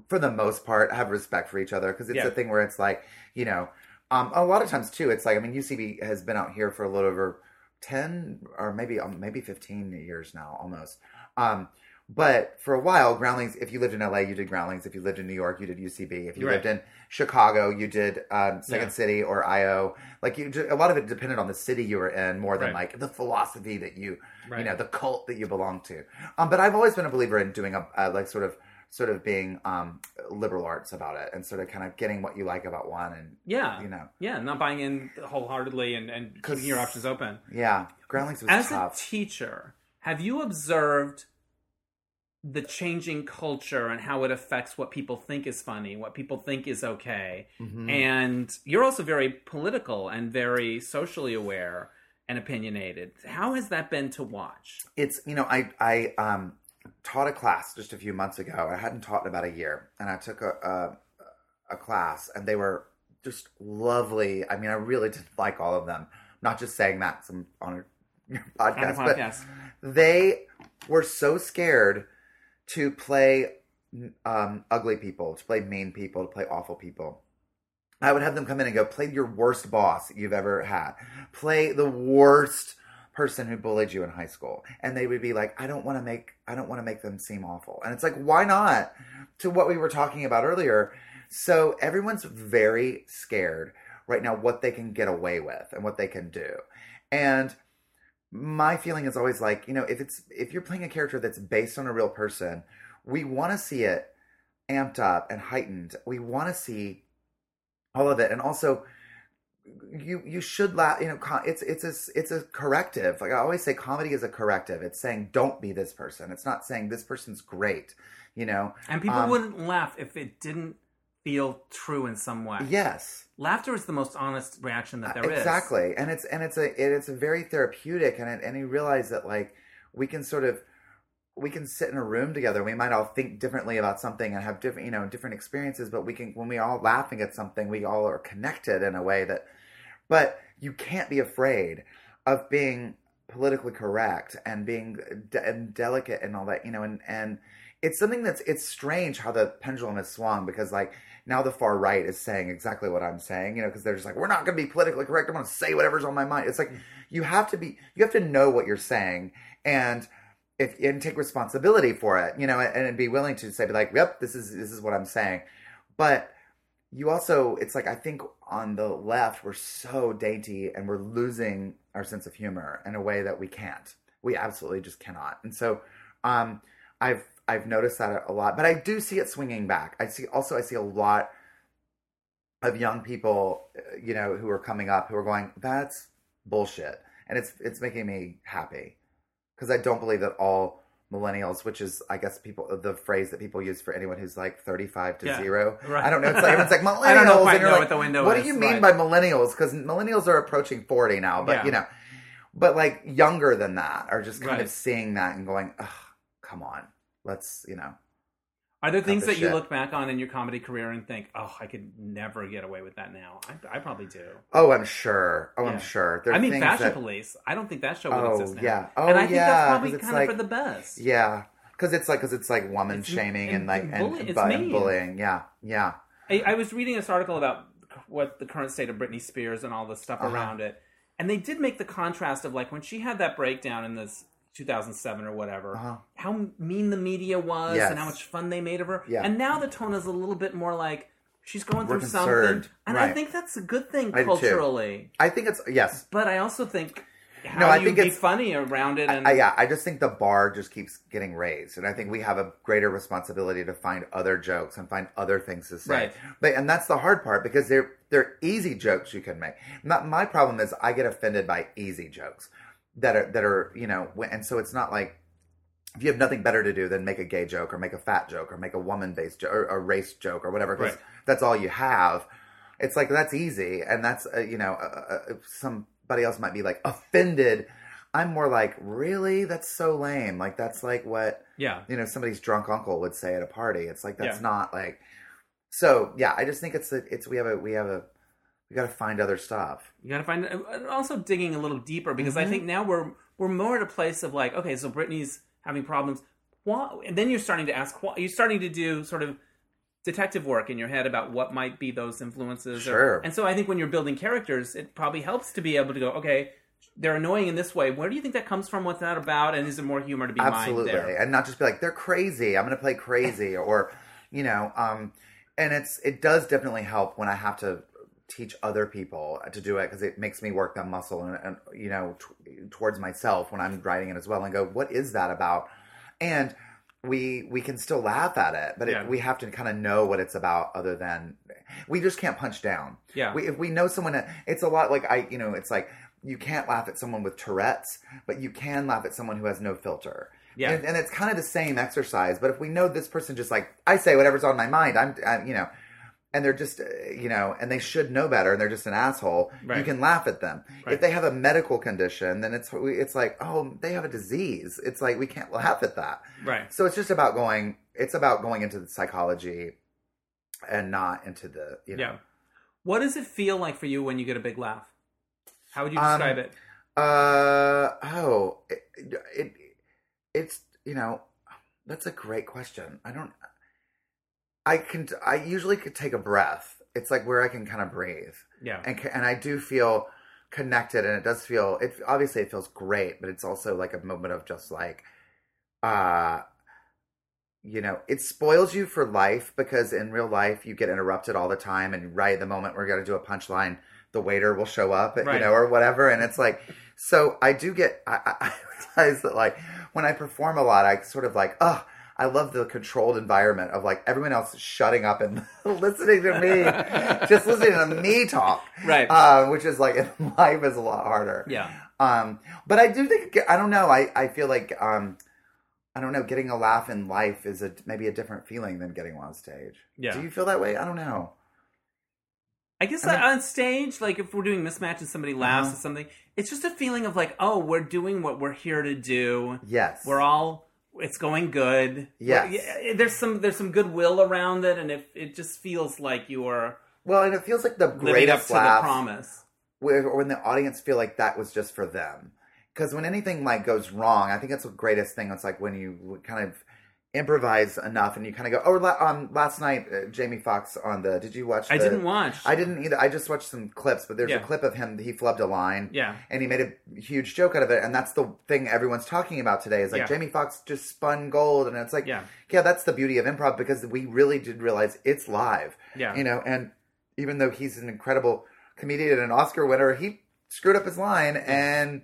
for the most part have respect for each other because it's Yeah. a thing where it's like you know um a lot of times too it's like i mean ucb has been out here for a little over 10 or maybe um, maybe 15 years now almost um but for a while groundlings if you lived in la you did groundlings if you lived in new york you did ucb if you Right. lived in chicago you did um, second Yeah. city or io like you a lot of it depended on the city you were in more than Right. like the philosophy that you Right. you know the cult that you belong to um but i've always been a believer in doing a, a like sort of sort of being um liberal arts about it and sort of kind of getting what you like about one and Yeah. you know Yeah, not buying in wholeheartedly and, and keeping your options open. yeah groundlings was As tough a teacher, have you observed the changing culture and how it affects what people think is funny, what people think is okay? Mhm. And you're also very political and very socially aware and opinionated. How has that been to watch? it's you know i i um taught a class just a few months ago i hadn't taught in about a year and i took a a, a class and they were just lovely i mean i really did like all of them not just saying that some on a On a podcast, but they were so scared to play um, ugly people, to play mean people, to play awful people. I would have them come in and go, play your worst boss you've ever had. Play the worst person who bullied you in high school. And they would be like, I don't want to make I don't want to make them seem awful. And it's like, why not? To what we were talking about earlier. So everyone's very scared right now what they can get away with and what they can do. And my feeling is always like, you know, if it's if you're playing a character that's based on a real person, we want to see it amped up and heightened. We want to see all of it, and also you you should laugh. You know, it's it's a it's a corrective. Like I always say, comedy is a corrective. It's saying don't be this person. It's not saying this person's great. You know, And people Um, wouldn't laugh if it didn't feel true in some way. yes, Laughter is the most honest reaction that there is. exactly and it's and it's a it, it's a very therapeutic and it, and you realize that like we can sort of we can sit in a room together we might all think differently about something and have different you know different experiences but we can when we all laughing at something we all are connected in a way that but you can't be afraid of being politically correct and being de- and delicate and all that, you know, and and it's something that's it's strange how the pendulum has swung because like now the far right is saying exactly what I'm saying, you know, because they're just like we're not going to be politically correct. I'm going to say whatever's on my mind. It's like mm. you have to be you have to know what you're saying and if and take responsibility for it, you know, and, and be willing to say be like, yep, this is this is what I'm saying, but you also it's like i think on the left we're so dainty and we're losing our sense of humor in a way that we can't. We absolutely just cannot. And so um i've i've noticed that a lot but i do see it swinging back. I see also i see a lot of young people uh, you know who are coming up who are going that's bullshit. And it's it's making me happy because i don't believe that all millennials, which is I guess people the phrase that people use for anyone who's like thirty five to Yeah. zero. Right. I don't know. It's like everyone's like millennials. I don't know quite know like, what the window What is, do you mean right. by millennials? Because millennials are approaching forty now, but Yeah. you know, but like younger than that are just kind Right. of seeing that and going, Ugh, come on, let's you know. Are there things that you look back on in your comedy career and think, "Oh, I could never get away with that now"? I, I probably do. Oh, I'm sure. Oh, Yeah. I'm sure. I mean, Fashion that- Police. I don't think that show would Oh, exist now. yeah. Oh, and I think yeah, that's probably kind of like- for the best. Yeah, because it's like because it's like woman It's- shaming and, and- like and and, bully- bu- and bullying. Yeah, yeah. I, I was reading this article about what the current state of Britney Spears and all the stuff Uh-huh. around it, and they did make the contrast of like when she had that breakdown in this 2007 or whatever, Uh-huh. how mean the media was Yes. and how much fun they made of her. Yeah. And now the tone is a little bit more like she's going We're through something, concerned. and I think that's a good thing I culturally. I think it's yes. But I also think how No, I you think be it's- funny around it and I, yeah, I just think the bar just keeps getting raised, and I think we have a greater responsibility to find other jokes and find other things to say. Right. But and that's the hard part because they're they're easy jokes you can make. Not my problem is I get offended by easy jokes that are that are you know, and so it's not like if you have nothing better to do than make a gay joke or make a fat joke or make a woman based joke or a race joke or whatever because Right. that's all you have. It's like that's easy, and that's uh, you know uh, uh, somebody else might be like offended. I'm more like, really? That's so lame. Like that's like what yeah. you know somebody's drunk uncle would say at a party. It's like that's Yeah. not like. So yeah, I just think it's a, it's we have a we have a we got to find other stuff. You got to find also digging a little deeper because I Mhm. think now we're we're more at a place of like, okay, so Britney's having problems. Why? And then you're starting to ask, why, you're starting to do sort of detective work in your head about what might be those influences. or- Sure. and so I think when you're building characters, it probably helps to be able to go, okay, they're annoying in this way. Where do you think that comes from? What's that about? And is there more humor to be Absolutely, there? and not just be like they're crazy. I'm going to play crazy, or you know, um, and it's it does definitely help when I have to teach other people to do it because it makes me work that muscle and, and you know t- towards myself when I'm writing it as well and go, what is that about? And we we can still laugh at it, but Yeah. it, we have to kind of know what it's about. Other than we just can't punch down. Yeah. We, if we know someone, it's a lot like I, you know, it's like you can't laugh at someone with Tourette's, but you can laugh at someone who has no filter. Yeah. And, and it's kind of the same exercise. But if we know this person just like I say whatever's on my mind, I'm, i you know, and they're just, uh, you know, and they should know better, and they're just an asshole. You can laugh at them. Right. If they have a medical condition, then it's it's like, oh, they have a disease. It's like we can't laugh at that. right. So it's just about going. It's about going into the psychology, and not into the you know. Yeah. What does it feel like for you when you get a big laugh? How would you Um, describe it? Uh oh, it, it it's you know that's a great question. I don't. I can. I usually could take a breath. It's like where I can kind of breathe, Yeah. and and I do feel connected, and it does feel. It obviously it feels great, but it's also like a moment of just like, uh you know, it spoils you for life because in real life you get interrupted all the time, and right at the moment we're gonna do a punchline, the waiter will show up, Right. you know, or whatever, and it's like, so I do get. I, I, I realize that like when I perform a lot, I sort of like, oh. I love the controlled environment of like everyone else shutting up and listening to me, just listening to me talk, Right. uh, which is like life is a lot harder. yeah. Um, but I do think I don't know. I I feel like um, I don't know. Getting a laugh in life is a maybe a different feeling than getting one on stage. Yeah. Do you feel that way? I don't know. I guess I mean- on stage, like if we're doing mismatch and somebody laughs Uh-huh. at something, it's just a feeling of like, oh, we're doing what we're here to do. Yes. We're all, it's going good. Yes. Yeah, there's some there's some goodwill around it, and if it just feels like you are well, and it feels like the living up to the promise. where, when the audience feel like that was just for them. because when anything like goes wrong, I think that's the greatest thing. It's like when you kind of improvise enough and you kind of go. Oh, la- um, last night uh, Jamie Foxx on the. Did you watch? I didn't watch. I didn't either. I just watched some clips, but there's Yeah. a clip of him. He flubbed a line. Yeah. And he made a huge joke out of it, and that's the thing everyone's talking about today. Is like Yeah. Jamie Foxx just spun gold, and it's like, Yeah. yeah, that's the beauty of improv because we really did realize it's live. Yeah. you know, and even though he's an incredible comedian and an Oscar winner, he screwed up his line, and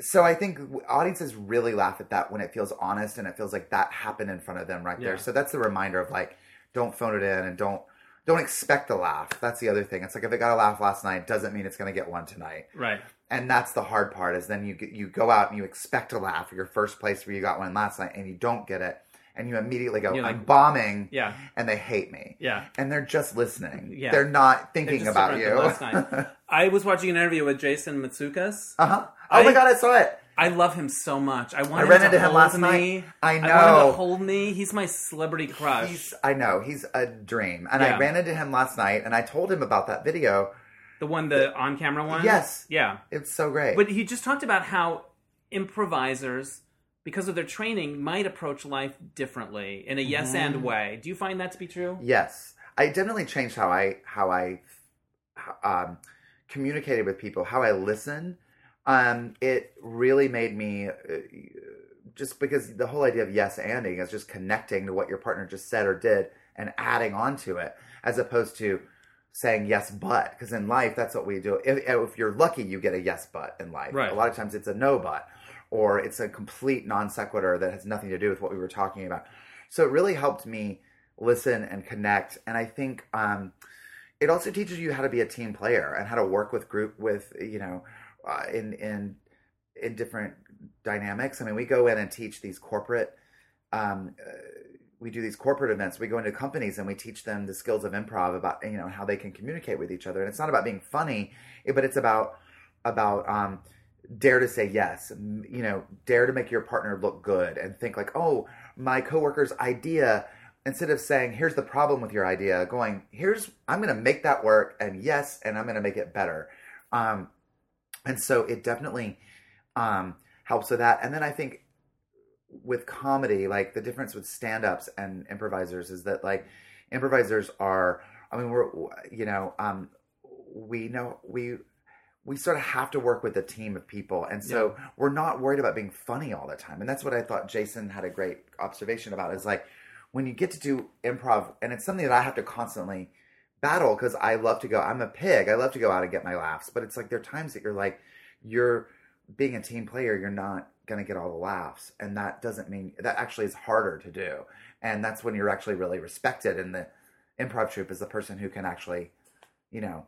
so I think audiences really laugh at that when it feels honest and it feels like that happened in front of them right Yeah. there. So that's the reminder of like, don't phone it in and don't don't expect a laugh. That's the other thing. It's like if it got a laugh last night, doesn't mean it's going to get one tonight. Right. And that's the hard part is then you you go out and you expect a laugh. Your first place where you got one last night and you don't get it, and you immediately go, You're "I'm bombing," Yeah. and they hate me. Yeah. And they're just listening. Yeah. They're not They're thinking just about different you. than last night. I was watching an interview with Jason Mantzoukas. uh huh. Oh my god, I saw it. I love him so much. I want I him ran to into him hold last me. night. I I want him know. to hold me. He's my celebrity crush. He's, I know he's a dream, and Yeah. I ran into him last night, and I told him about that video. the one, the on camera one. Yes. Yeah. It's so great. But he just talked about how improvisers, because of their training, might approach life differently in a yes Mm-hmm. and way. Do you find that to be true? yes, I definitely changed how I how I um, communicated with people, how I listen. Um, it really made me uh, just because the whole idea of yes anding is just connecting to what your partner just said or did and adding on to it, as opposed to saying yes but because in life that's what we do if, if you're lucky you get a yes but in life Right. a lot of times it's a no but or it's a complete non sequitur that has nothing to do with what we were talking about so it really helped me listen and connect and i think um, it also teaches you how to be a team player and how to work with group with you know uh, in in in different dynamics i mean we go in and teach these corporate um, uh, we do these corporate events. We go into companies and we teach them the skills of improv about you know how they can communicate with each other. And it's not about being funny, but it's about about um, dare to say yes. You know, dare to make your partner look good and think like, oh, my coworker's idea. Instead of saying, "Here's the problem with your idea," going, "Here's I'm going to make that work," and yes, and I'm going to make it better. Um, and so it definitely um, helps with that. And then I think with comedy, like the difference with stand-ups and improvisers is that like improvisers are, I mean, we're you know, um, we know we we sort of have to work with a team of people, and so we're not worried about being funny all the time. And that's what I thought Jason had a great observation about. Is like when you get to do improv, and it's something that I have to constantly battle because I love to go. I'm a pig. I love to go out and get my laughs, but it's like there are times that you're like you're being a team player. You're not going to get all the laughs, and that doesn't mean that actually is harder to do. And that's when you're actually really respected in the improv troupe as the person who can actually, you know,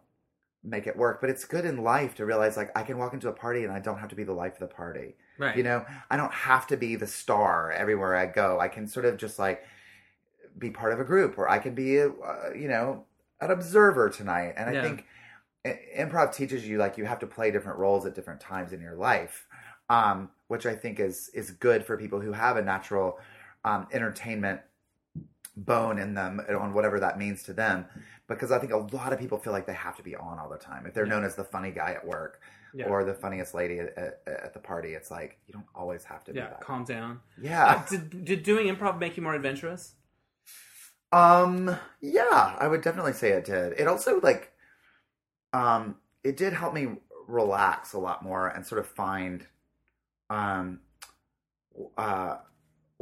make it work. But it's good in life to realize like I can walk into a party and I don't have to be the life of the party. Right. You know, I don't have to be the star everywhere I go. I can sort of just like be part of a group, or I can be, a, uh, you know, an observer tonight. And I think improv teaches you like you have to play different roles at different times in your life, um, which I think is is good for people who have a natural um, entertainment bone in them on whatever that means to them. Because I think a lot of people feel like they have to be on all the time. If they're known as the funny guy at work Yeah. or the funniest lady at, at, at the party, it's like you don't always have to be yeah. that. Calm down. Yeah. Uh, did, did doing improv make you more adventurous? Um, yeah, I would definitely say it did. It also like, um, it did help me relax a lot more and sort of find, um, uh,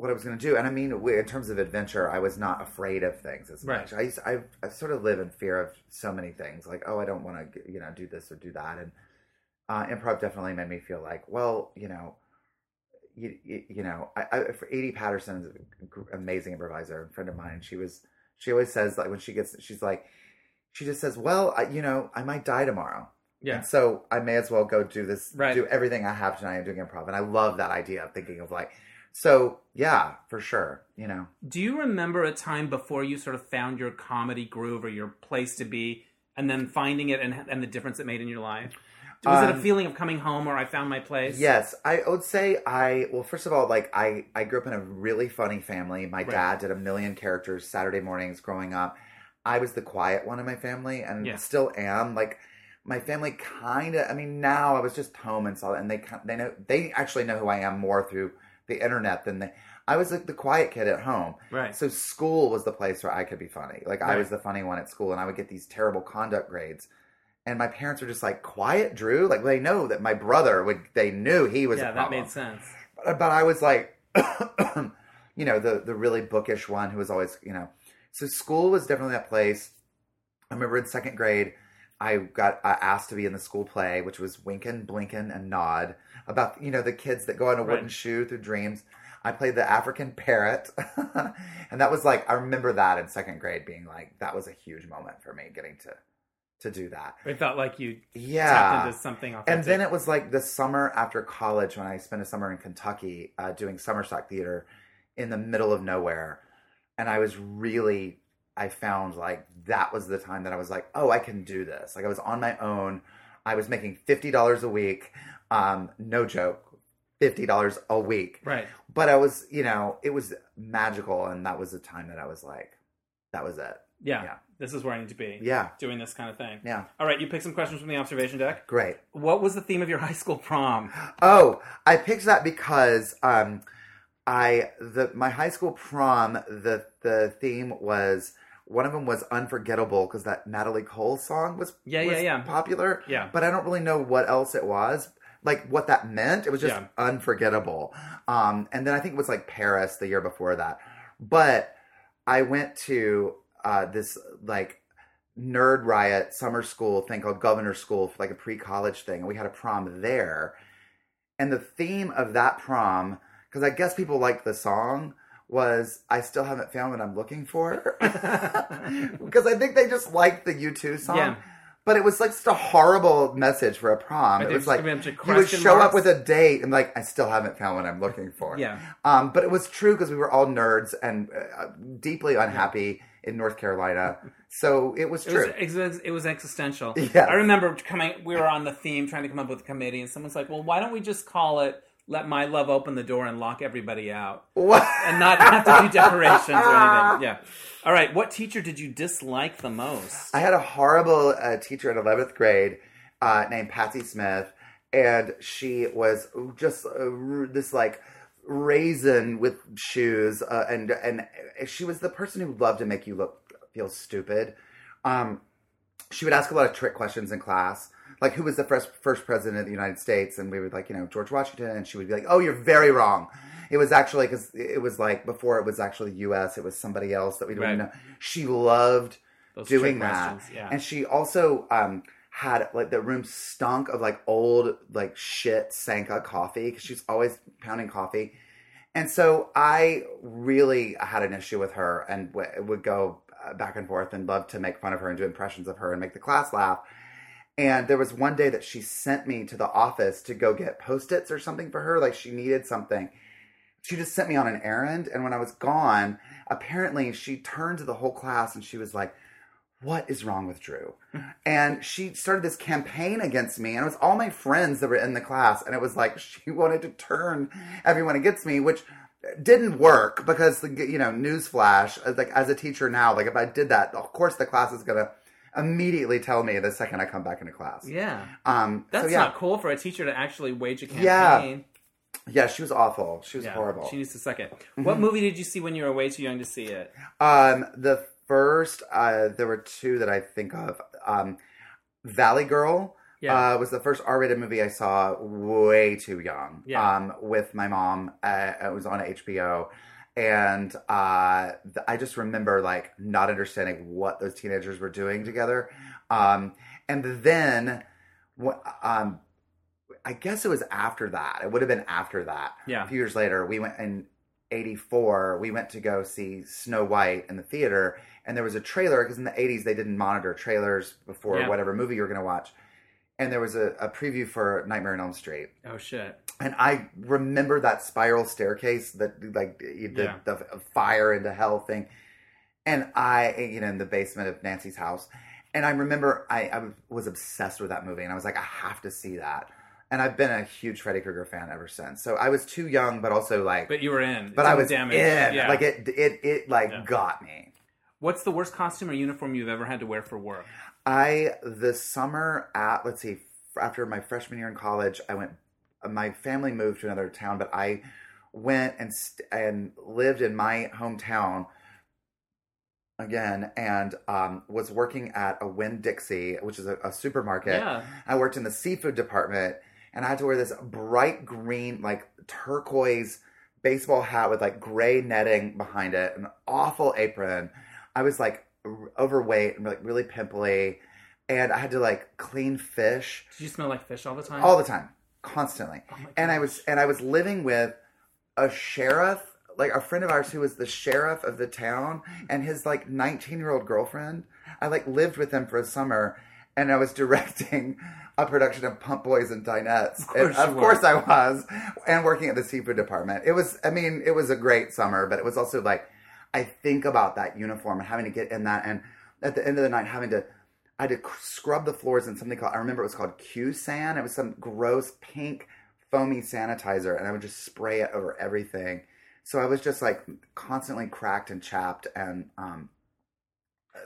what I was going to do. And I mean, in terms of adventure, I was not afraid of things as Right. much. I, used, I, I sort of live in fear of so many things. Like, oh, I don't want to, you know, do this or do that. And uh, improv definitely made me feel like, well, you know, you, you, you know, I, I, for Edi Patterson is an amazing improviser, a friend of mine. She was, she always says like when she gets, she's like, she just says, well, I, you know, I might die tomorrow. Yeah. And so I may as well go do this, Right. do everything I have tonight. I'm doing improv. And I love that idea of thinking of like, so yeah, for sure. You know, Do you remember a time before you sort of found your comedy groove or your place to be, and then finding it and, and the difference it made in your life? Was it a Um, feeling of coming home or I found my place? Yes, I would say I well first of all like I I grew up in a really funny family. My Right. dad did a million characters Saturday mornings growing up. I was the quiet one in my family and Yeah. still am. Like my family kind of. I mean, now I was just home and saw it, and they they know they actually know who I am more through the internet than they. I was like the quiet kid at home. Right. So school was the place where I could be funny. Like I was the funny one at school, and I would get these terrible conduct grades. And my parents were just like, "Quiet, Drew." Like they know that my brother would. They knew he was. yeah, that made sense. But, but I was like, you know, the the really bookish one who was always, you know. So school was definitely that place. I remember in second grade, I got uh, asked to be in the school play, which was Winkin', Blinkin', and Nod about you know the kids that go on a wooden Right. shoe through dreams. I played the African parrot, and that was like I remember that in second grade being like that was a huge moment for me getting to to do that. It felt like you Yeah, tapped into something authentic. and then it was like the summer after college when I spent a summer in Kentucky uh, doing summer stock theater in the middle of nowhere. And I was really, I found like that was the time that I was like, oh, I can do this. Like I was on my own. I was making $50 a week. Um, no joke, $50 a week. right. But I was, you know, it was magical. And that was the time that I was like, that was it. Yeah, Yeah. This is where I need to be. Yeah. Doing this kind of thing. Yeah. All right, you picked some questions from the observation deck. Great. What was the theme of your high school prom? Oh, I picked that because um, I the my high school prom the the theme was one of them was unforgettable because that Natalie Cole song was Yeah, yeah, was yeah. popular. Yeah. but I don't really know what else it was. Like what that meant, it was just Yeah. unforgettable. Um, and then I think it was like Paris the year before that. But I went to uh, this like nerd riot summer school thing called Governor School for like a pre college thing. And we had a prom there. And the theme of that prom, because I guess people liked the song, was I still haven't found what I'm looking for. Because I think they just liked the U2 song. Yeah. But it was like such a horrible message for a prom. It was like give me a bunch of you would show up with a date and like I still haven't found what I'm looking for. Yeah. Um, but it was true because we were all nerds and uh, deeply unhappy in North Carolina. So it was It was, true. it was it was existential. Yes. I remember coming. We were on the theme, trying to come up with a committee, and someone's like, "Well, why don't we just call it "Let My Love Open the Door and Lock Everybody Out," What? and not have to do decorations or anything?" Yeah. All right. What teacher did you dislike the most? I had a horrible uh, teacher in 11th grade uh, named Patsy Smith, and she was just uh, this like raisin with shoes, uh, and and she was the person who loved to make you look feel stupid. Um, she would ask a lot of trick questions in class, like who was the first first president of the United States, and we would like you know George Washington, and she would be like, oh, you're very wrong. It was actually because it was like before it was actually U.S. It was somebody else that we didn't Right. know. She loved Those doing that. Yeah. And she also um, had like the room stunk of like old like shit Sanka coffee because she's always pounding coffee. And so I really had an issue with her and w- would go uh, back and forth and love to make fun of her and do impressions of her and make the class laugh. And there was one day that she sent me to the office to go get post-its or something for her, like she needed something. She just sent me on an errand, and when I was gone, apparently she turned to the whole class and she was like, "What is wrong with Drew?" and she started this campaign against me, and it was all my friends that were in the class, and it was like she wanted to turn everyone against me, which didn't work because the you know newsflash like as a teacher now like if i did that of course the class is gonna immediately tell me the second i come back into class yeah. um That's so yeah not cool for a teacher to actually wage a campaign. Yeah. yeah she was awful she was Yeah, horrible She needs to suck it. What movie did you see when you were way too young to see it? um the first uh there were two that i think of um valley girl Yeah. uh, was the first R-rated movie I saw way too young. Yeah. Um, with my mom, uh, it was on HBO, and uh, th- I just remember like not understanding what those teenagers were doing together. Um, and then, um, I guess it was after that. It would have been after that. Yeah. A few years later, we went in '84. We went to go see Snow White in the theater, and there was a trailer because in the '80s they didn't monitor trailers before Yeah. whatever movie you were going to watch and there was a, a preview for Nightmare on Elm Street, oh shit. and I remember that spiral staircase that like the, Yeah. the fire into hell thing, and I you know in the basement of Nancy's house, and I remember I, I was obsessed with that movie, and I was like I have to see that, and I've been a huge Freddy Krueger fan ever since. So I was too young, but also like, but, you were in. But I was damage. in, Yeah. like it it it like Yeah. got me. What's the worst costume or uniform you've ever had to wear for work? I this summer at let's see after my freshman year in college, I went. My family moved to another town, but I went and st- and lived in my hometown again, and um, was working at a Winn Dixie, which is a, a supermarket. Yeah. I worked in the seafood department, and I had to wear this bright green, like turquoise baseball hat with like gray netting behind it, an awful apron. I was like overweight and like really pimply, and I had to like clean fish Did you smell like fish all the time? all the time, constantly. Oh and I was and I was living with a sheriff, like a friend of ours who was the sheriff of the town, and his like 19 year old girlfriend. I like lived with them for a summer, and I was directing a production of Pump Boys and Dinettes. Of course and of course I was, and working at the seafood department. It was, I mean, it was a great summer, but it was also like I think about that uniform and having to get in that, and at the end of the night having to. I had to scrub the floors in something called I remember it was called Q San. It was some gross pink foamy sanitizer, and I would just spray it over everything. So I was just like constantly cracked and chapped and um,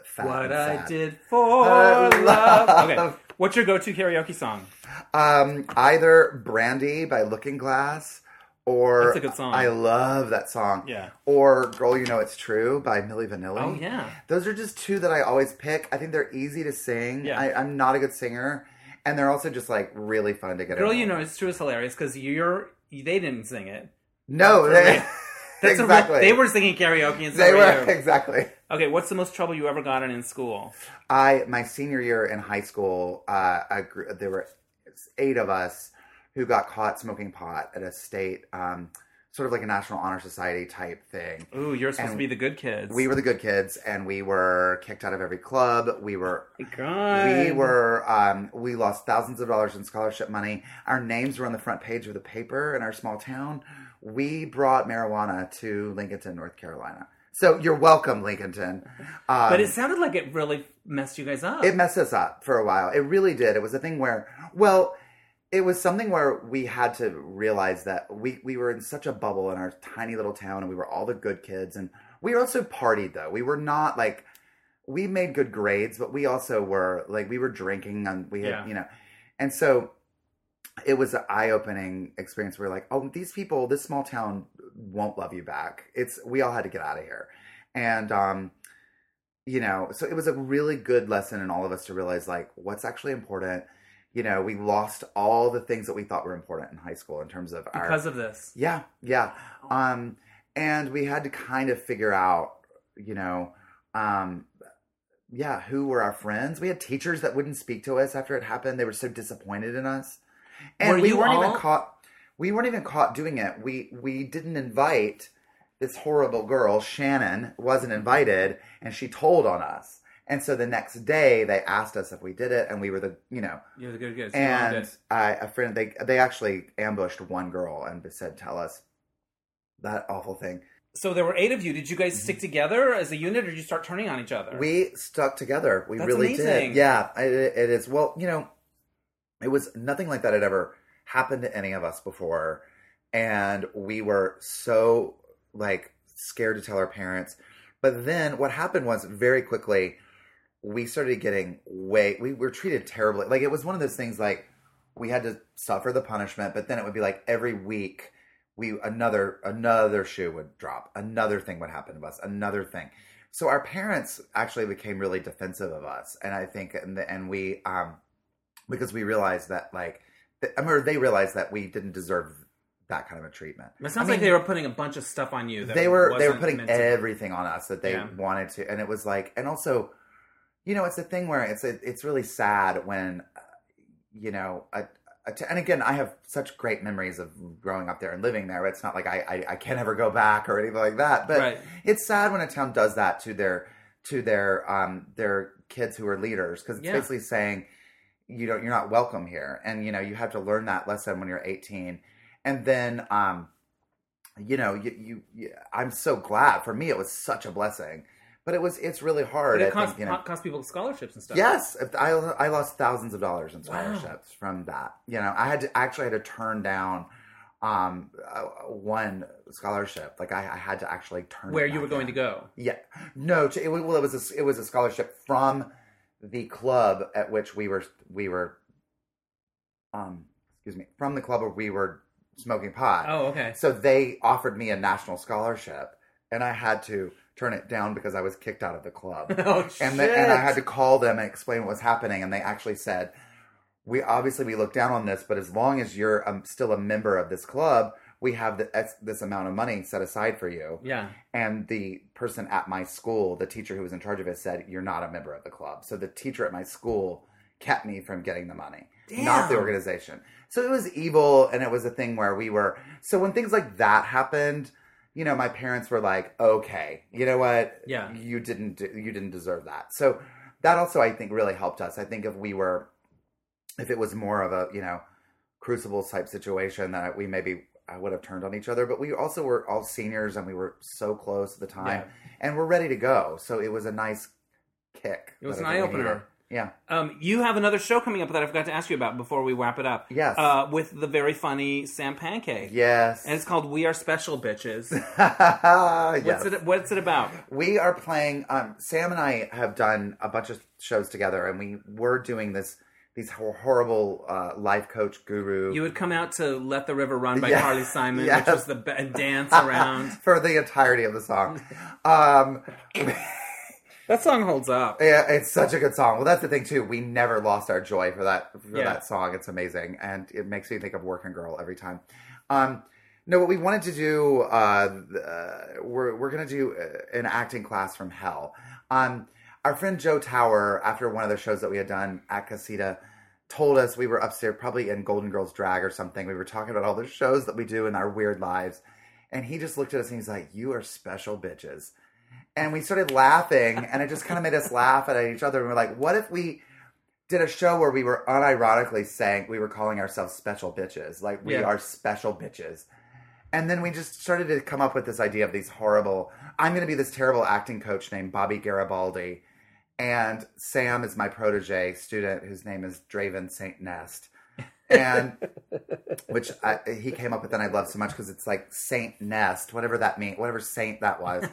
fat. what and I did for Uh, love. love. Okay. What's your go-to karaoke song? Um, either Brandy by Looking Glass or That's a good song. I love that song. Yeah. Or Girl You Know It's True by Milli Vanilli. Oh yeah. Those are just two that I always pick. I think they're easy to sing. Yeah. I, I'm not a good singer. And they're also just like really fun to get Girl, you know it's true is hilarious because you're they didn't sing it. No, they. That's exactly. real, they were singing karaoke and They were were you. exactly. Okay, what's the most trouble you ever got in in school? I my senior year in high school, uh, I there were eight of us who got caught smoking pot at a state, um, sort of like a National Honor Society type thing. Ooh, you're supposed And to be the good kids. We were the good kids, and we were kicked out of every club. We were God. we were um, we lost thousands of dollars in scholarship money. Our names were on the front page of the paper in our small town. We brought marijuana to Lincolnton, North Carolina. So you're welcome, Lincolnton. Um, But it sounded like it really messed you guys up. it messed us up for a while. It really did. It was a thing where, well, it was something where we had to realize that we, we were in such a bubble in our tiny little town and we were all the good kids. And we also partied, though. We were not like, we made good grades, but we also were like, we were drinking and we had, Yeah. you know, and so it was an eye opening experience. We are like, oh, these people, this small town won't love you back. It's, we all had to get out of here. And, um, you know, so it was a really good lesson in all of us to realize like what's actually important. You know, we lost all the things that we thought were important in high school in terms of our because of this. yeah, yeah. Um, and we had to kind of figure out, you know, um, yeah, who were our friends. We had teachers that wouldn't speak to us after it happened. They were so disappointed in us, and Were we weren't all- even caught. We weren't even caught doing it. We we didn't invite this horrible girl. Shannon wasn't invited, and she told on us. And so the next day, they asked us if we did it, and we were the you know You're the good. And. I, a friend they they actually ambushed one girl and said, "Tell us that awful thing." So there were eight of you. Did you guys stick together as a unit, or did you start turning on each other? Mm-hmm. We stuck together. We That's really amazing. did. Yeah, it, it is. Well, you know, it was nothing like that had ever happened to any of us before, and we were so like scared to tell our parents. But then what happened was very quickly we started getting way we were treated terribly. Like it was one of those things like we had to suffer the punishment, but then it would be like every week we another another shoe would drop, another thing would happen to us, another thing. So our parents actually became really defensive of us, and I think and the, and we um because we realized that like th- I mean they realized that we didn't deserve that kind of a treatment. It sounds I like they were putting a bunch of stuff on you. That they were they were putting everything on us that they Yeah. wanted to and it was like and also you know it's a thing where it's it's really sad when uh, you know a, a t- and again i have such great memories of growing up there and living there it's not like i i, I can't ever go back or anything like that but Right. it's sad when a town does that to their to their um their kids who are leaders because it's Yeah. basically saying you don't you're not welcome here and you know you have to learn that lesson when you're 18 and then um you know you, you, you i'm so glad for me it was such a blessing but it was it's really hard But it I cost, think, you know cost people scholarships and stuff. Yes, I I lost thousands of dollars in Wow. scholarships from that. You know, I had to actually had to turn down um uh, one scholarship. Like I, I had to actually turn Where you were going in. to go. Yeah, no. To, it, was- well, it was a, it was a scholarship from the club at which we were we were. Um, excuse me, from the club where we were smoking pot. Oh, okay. So they offered me a national scholarship, and I had to turn it down because I was kicked out of the club. oh, shit. and, the, and I had to call them and explain what was happening, and they actually said, "We obviously we look down on this, but as long as you're um, still a member of this club, we have the, this amount of money set aside for you." Yeah. And the person at my school, the teacher who was in charge of it, said, "You're not a member of the club." So the teacher at my school kept me from getting the money, not the organization. So it was evil, and it was a thing where we were. So when things like that happened, you know, my parents were like, "Okay, you know what? Yeah. you didn't, do- you didn't deserve that." So that also, I think, really helped us. I think if we were, if it was more of a, you know, crucible type situation, that we maybe. I would have turned on each other, but we also were all seniors and we were so close at the time Yeah. and we're ready to go. So it was a nice kick. It was an eye-opener. Yeah. Um, you have another show coming up that I forgot to ask you about before we wrap it up. Yes. Uh, with the very funny Sam Pancake. Yes. And it's called We Are Special Bitches. yes. What's it What's it about? We are playing. Um, Sam and I have done a bunch of shows together, and we were doing this these horrible uh, life coach guru You would come out to "Let the River Run" by Yeah. Carly Simon, Yes. which was the be- dance around. for the entirety of the song. um, that song holds up. yeah, it's such a good song. Well, that's the thing too. We never lost our joy for that for Yeah. that song. It's amazing, and it makes me think of Working Girl every time. Um, no, what we wanted to do, uh, uh, we're we're gonna do uh, an acting class from hell. Um, our friend Joe Tower, after one of the shows that we had done at Casita, told us we were upstairs, probably in Golden Girls Drag or something. We were talking about all the shows that we do in our weird lives, and he just looked at us and he's like, "You are special bitches." And we started laughing, and it just kind of made us laugh at each other. And we're like, "What if we?" did a show where we were unironically saying we were calling ourselves special bitches like we Yeah. are special bitches and then we just started to come up with this idea of these horrible i'm going to be this terrible acting coach named bobby garibaldi and sam is my protege student whose name is draven st nest and which I, he came up with and i love so much because it's like saint nest whatever that means whatever saint that was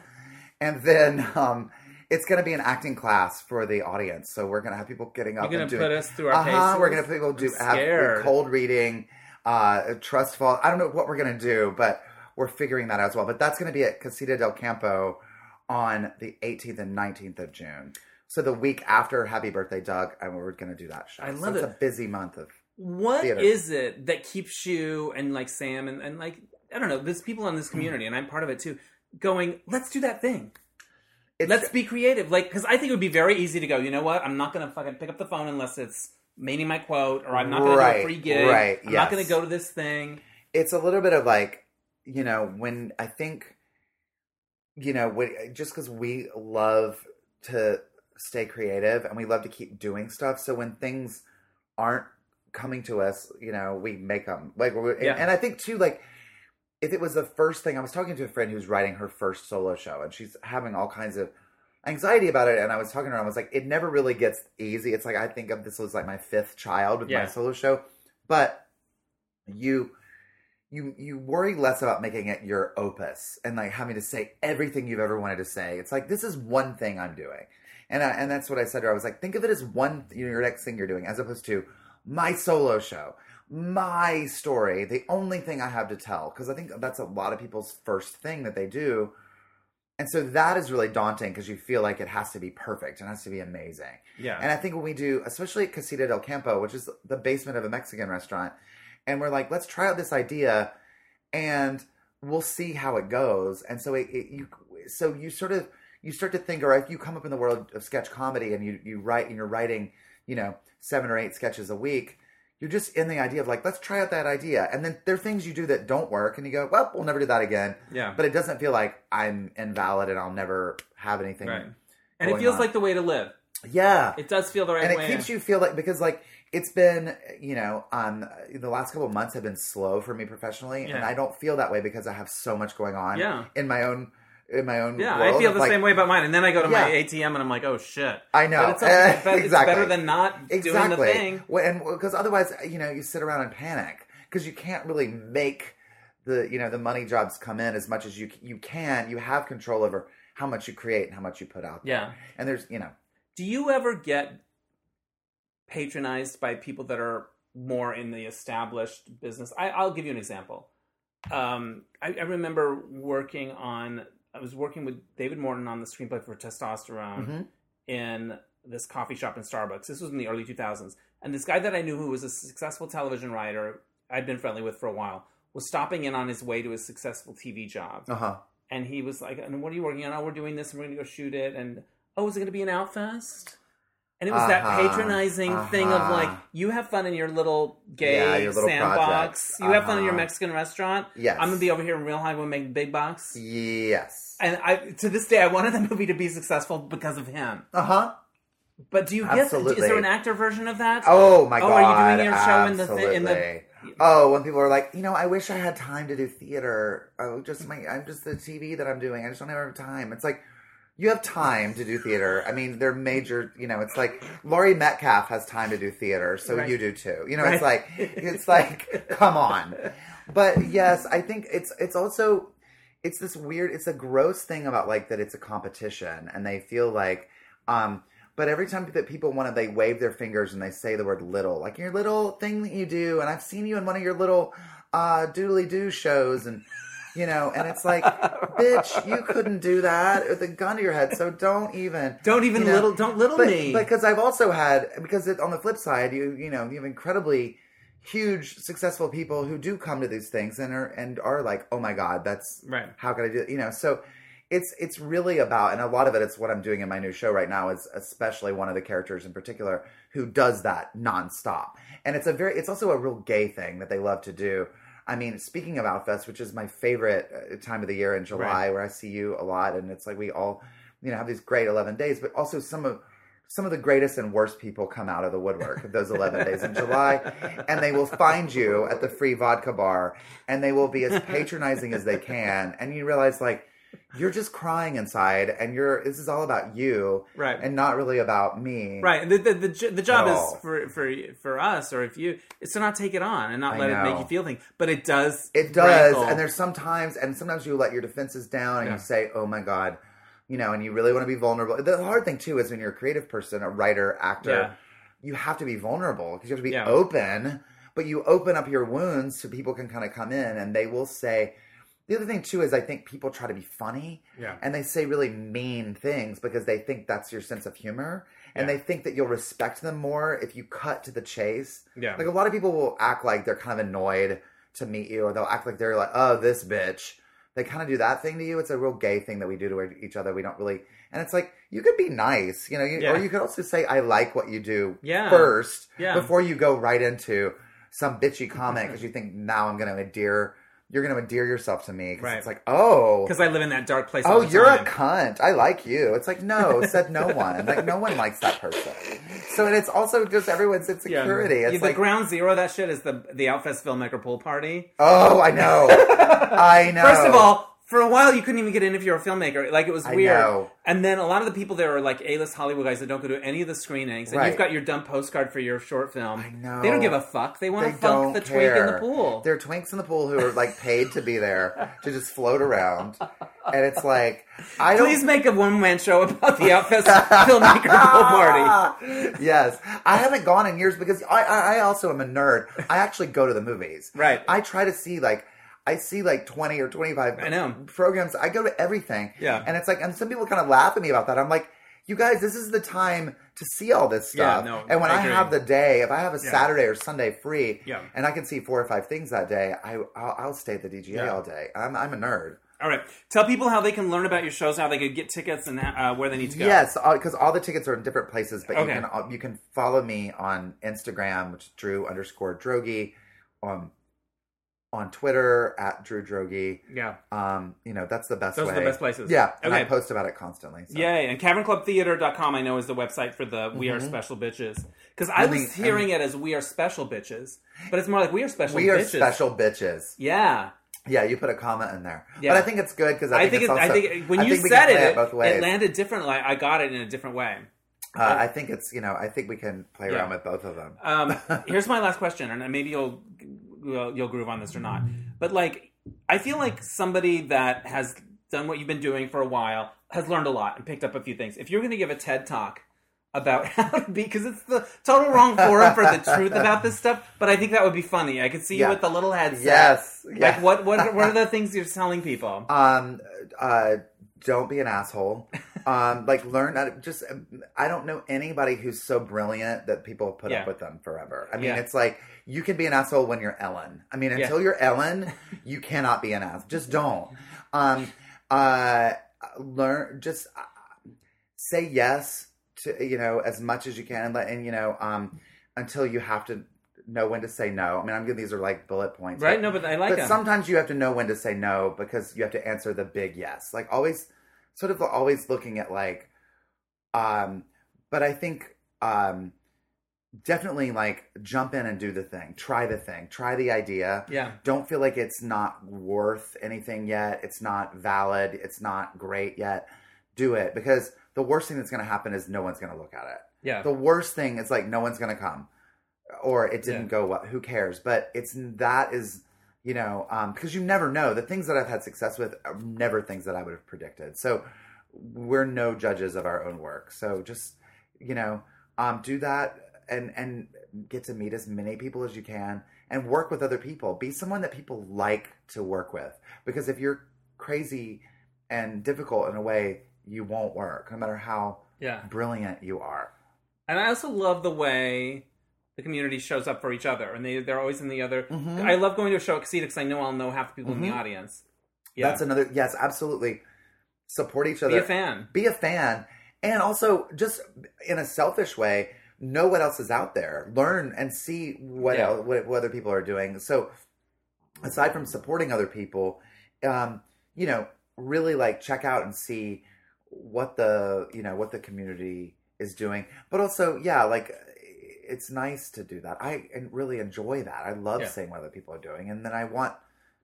and then um it's going to be an acting class for the audience so we're going to have people getting up You're and doing put us through our uh-huh, paces. we're gonna have people do have cold reading, uh, trust fall. I don't know what we're gonna do, but we're figuring that out as well. But that's gonna be at Casita del Campo on the 18th and 19th of June. So the week after Happy Birthday, Doug, and we're gonna do that show. I So love it's it. a busy month of. What is Theater. it that keeps you and like Sam and, and like I don't know, there's people in this community and I'm part of it too, going, let's do that thing. It's, Let's be creative. Like, because I think it would be very easy to go, you know what? I'm not going to fucking pick up the phone unless it's meaning my quote, or I'm not going to do a free gig. right, I'm not going to go to this thing. it's a little bit of like you know when i think you know when, just because we love to stay creative and we love to keep doing stuff so when things aren't coming to us you know we make them like we're, Yeah. and, and i think too like if it was the first thing i was talking to a friend who's writing her first solo show and she's having all kinds of anxiety about it and i was talking to her and i was like it never really gets easy it's like i think of this was like my fifth child with Yeah. my solo show but you you you worry less about making it your opus and like having to say everything you've ever wanted to say. It's like this is one thing I'm doing, and I, and that's what I said to her. I was like, think of it as one you know, your next thing you're doing, as opposed to my solo show, my story, the only thing I have to tell. Because I think that's a lot of people's first thing that they do, and so that is really daunting because you feel like it has to be perfect and it has to be amazing. Yeah. And I think when we do, especially at Casita del Campo, which is the basement of a Mexican restaurant, and we're like, let's try out this idea, and we'll see how it goes. And so it, it you so you sort of you start to think, or if you come up in the world of sketch comedy and you you write and you're writing, you know, seven or eight sketches a week. You're just in the idea of like, let's try out that idea, and then there are things you do that don't work, and you go, well, we'll never do that again. yeah. But it doesn't feel like I'm invalid and I'll never have anything. right. And it feels on. like the way to live. Yeah, It does feel the right way. and it keeps you feel like because like it's been you know um the last couple of months have been slow for me professionally and i don't feel that way because i have so much going on Yeah. in my own in my own yeah, world I feel the like, same way about mine. And then I go to my ATM and I'm like, oh shit. i know But it's, okay, but it's exactly better than not doing the thing. Well, and because otherwise you know you sit around and panic because you can't really make the you know the money jobs come in as much as you you can. You have control over how much you create and how much you put out. there. Yeah. and there's you know Do you ever get patronized by people that are more in the established business? I, I'll give you an example. Um, I, I remember working on. I was working with David Moreton on the screenplay for Testosterone Mhm. in this coffee shop in Starbucks. This was in the early 2000s, and this guy that I knew who was a successful television writer, I'd been friendly with for a while, was stopping in on his way to his successful TV job uh huh and he was like, "And what are you working on? Oh, we're doing this, and we're going to go shoot it." And oh, is it going to be an Outfest? And it was that Uh-huh, patronizing thing of like, uh-huh. you have fun in your little gay Yeah, your little sandbox. project. You have fun in your Uh-huh. Mexican restaurant. Yes. I'm gonna be over here in Real high Hollywood making big bucks. yes And I, to this day, I wanted the movie to be successful because of him. uh huh But do you get? Is there an actor version of that? oh my Oh, god are you doing your show in the in the- Oh, when people are like, you know, I wish I had time to do theater. Oh, just my, I'm just the TV that I'm doing. I just don't have time. It's like, you have time to do theater. I mean, they're major. You know, it's like Laurie Metcalf has time to do theater, so Right. you do too. You know, Right. it's like, it's like, come on. But yes, I think it's it's also it's this weird. It's a gross thing about like that. It's a competition, and they feel like. um but every time that people want to, they wave their fingers and they say the word little, like your little thing that you do. And I've seen you in one of your little uh, doodly doo shows, and you know, and it's like, bitch, you couldn't do that with a gun to your head. So don't even, Don't even you know, little. Don't little but, me. Because I've also had, because it, on the flip side, you you know, you have incredibly huge, successful people who do come to these things and are and are like, oh my god, that's Right. How can I do? it? You know, so it's it's really about, and a lot of it, it's what I'm doing in my new show right now. Is especially one of the characters in particular who does that nonstop, and it's a very, it's also a real gay thing that they love to do. I mean, speaking of Outfest, which is my favorite uh, time of the year in July, Right. where I see you a lot, and it's like we all, you know, have these great 11 days, but also some of some of the greatest and worst people come out of the woodwork those 11 days in July, and they will find you at the free vodka bar, and they will be as patronizing as they can, and you realize like you're just crying inside, and you're this is all about you, Right. and not really about me, Right. The the, the, the job is for for for us or if you is to not take it on and not I let it make you feel things. But it does. It does, rankle. and there's sometimes, and sometimes you let your defenses down, and Yeah. you say, "Oh my god," you know, and you really want to be vulnerable. The hard thing too is when you're a creative person, a writer, actor, Yeah. you have to be vulnerable because you have to be Yeah. open. But you open up your wounds so people can kind of come in, and they will say. The other thing too is I think people try to be funny, Yeah. and they say really mean things because they think that's your sense of humor, and Yeah. they think that you'll respect them more if you cut to the chase. Yeah. Like a lot of people will act like they're kind of annoyed to meet you, or they'll act like they're like, "Oh, this bitch." They kind of do that thing to you. It's a real gay thing that we do to each other. We don't really, and it's like you could be nice, you know, you, Yeah. or you could also say, "I like what you do" Yeah. first, Yeah. before you go right into some bitchy comment because you think now I'm going to endear, you're going to endear yourself to me. Right. It's like, oh, because I live in that dark place. Oh, you're a cunt. I like you. It's like, no, said no one. Like, no one likes that person. So, and it's also just everyone's insecurity. Yeah. It's the like, ground zero of that shit is the the Outfest filmmaker pool party. oh, I know. I know. First of all, for a while you couldn't even get in if you're a filmmaker. Like it was I weird. know. And then a lot of the people there are like A-list Hollywood guys that don't go to any of the screenings. And Right. you've got your dumb postcard for your short film. I know. They don't give a fuck. They want to fuck don't the twink in the pool. There are twinks in the pool who are like paid to be there to just float around. And it's like, I don't. Please make a one man show about the Outfest filmmaker pool party. yes, I haven't gone in years because I, I I also am a nerd. I actually go to the movies. Right. I try to see like I see like twenty or twenty five. I know. programs. I go to everything. Yeah. and it's like, and some people kind of laugh at me about that. I'm like. You guys, this is the time to see all this Yeah, stuff. no, and when I I, have the day, if I have a Yeah. Saturday or Sunday free, Yeah. and I can see four or five things that day, I I'll, I'll stay at the DGA Yeah. all day. I'm I'm a nerd. All right. Tell people how they can learn about your shows, how they could get tickets, and uh, where they need to go. Yes, because all the tickets are in different places, but Okay. you can uh, you can follow me on Instagram, which is Drew underscore Droege, um, on Twitter at Drew Droege. Yeah. Um, you know that's the best. Those are way. the best places. Yeah, and I post about it constantly. So. Yay. And cavernclubtheater.com I know is the website for the We Are Mhm. Special Bitches. Because I I was mean, hearing it as We Are Special Bitches, but it's more like We Are Special we are Bitches. special bitches. Yeah. Yeah, you put a comma in there, Yeah. but I think it's good because I, I think, think, it's also, I think when you think said it, it, both ways. it landed differently. I got it in a different way. Uh, I think it's you know I think we can play Yeah. around with both of them. Um, here's my last question, and maybe you'll, you'll you'll groove on this or not. But like, I feel like somebody that has done what you've been doing for a while has learned a lot and picked up a few things. If you're going to give a TED talk about how to be, because it's the total wrong forum for the truth about this stuff, but I think that would be funny. I could see Yeah. you with the little headset. Yes. Like yes. what what what are the things you're telling people? Um, uh, don't be an asshole. Um, like learn how to just. I don't know anybody who's so brilliant that people put Yeah. up with them forever. I mean, Yeah. it's like you can be an asshole when you're Ellen. I mean, Yeah. until you're Ellen, you cannot be an ass. Just don't. Um, uh, learn. Just uh, say yes to you know as much as you can, and let and you know um until you have to know when to say no. I mean, I'm giving these are like bullet points, Right? but- No, but I like but them. sometimes you have to know when to say no because you have to answer the big yes. Like always, sort of always looking at like, um, but I think um, definitely like jump in and do the thing, try the thing, try the idea. yeah. Don't feel like it's not worth anything yet. It's not valid. It's not great yet. Do it because the worst thing that's going to happen is no one's going to look at it Yeah. the worst thing is like no one's gonna come or it didn't Yeah. go well who cares but it's that is you know um because you never know. The things that i've had success with are never things that i would have predicted. So we're no judges of our own work. So just you know um do that and and get to meet as many people as you can and work with other people. Be someone that people like to work with. Because if you're crazy and difficult in a way you won't work no matter how yeah. brilliant you are. And I also love the way the community shows up for each other, and they they're always in the other. Mhm. I love going to a show at Casita because I know I'll know half the people in the Mhm. audience. Yeah, That's another yes, absolutely. Support each other. be a fan. Be a fan. And also just in a selfish way, know what else is out there. Learn and see what Yeah. else, what, what other people are doing. So aside from supporting other people, um, you know, really like check out and see what the you know what the community is doing. But also, yeah, like it's nice to do that. I really enjoy that. I love Yeah. seeing what other people are doing, and then I want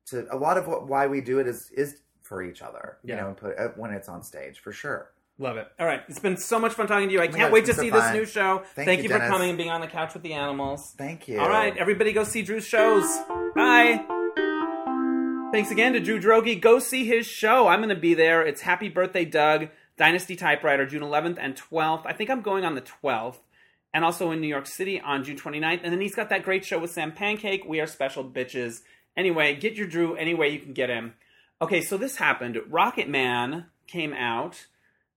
to. A lot of what why we do it is is for each other. Yeah. You know, and put uh, when it's on stage for sure. Love it. All right, it's been so much fun talking to you. I my can't God, wait to been see so this new show. Thank you, you for coming and being on the couch with the animals. Thank you. All right, everybody go see Drew's shows. Bye. Thanks again to Drew Droege. Go see his show. I'm going to be there. It's Happy Birthday, Doug, Dynasty Typewriter, June 11th and 12th. I think I'm going on the 12th. And also in New York City on June 29th. And then he's got that great show with Sam Pancake. We are special bitches. Anyway, get your Drew any way you can get him. Okay, so this happened. Rocketman came out,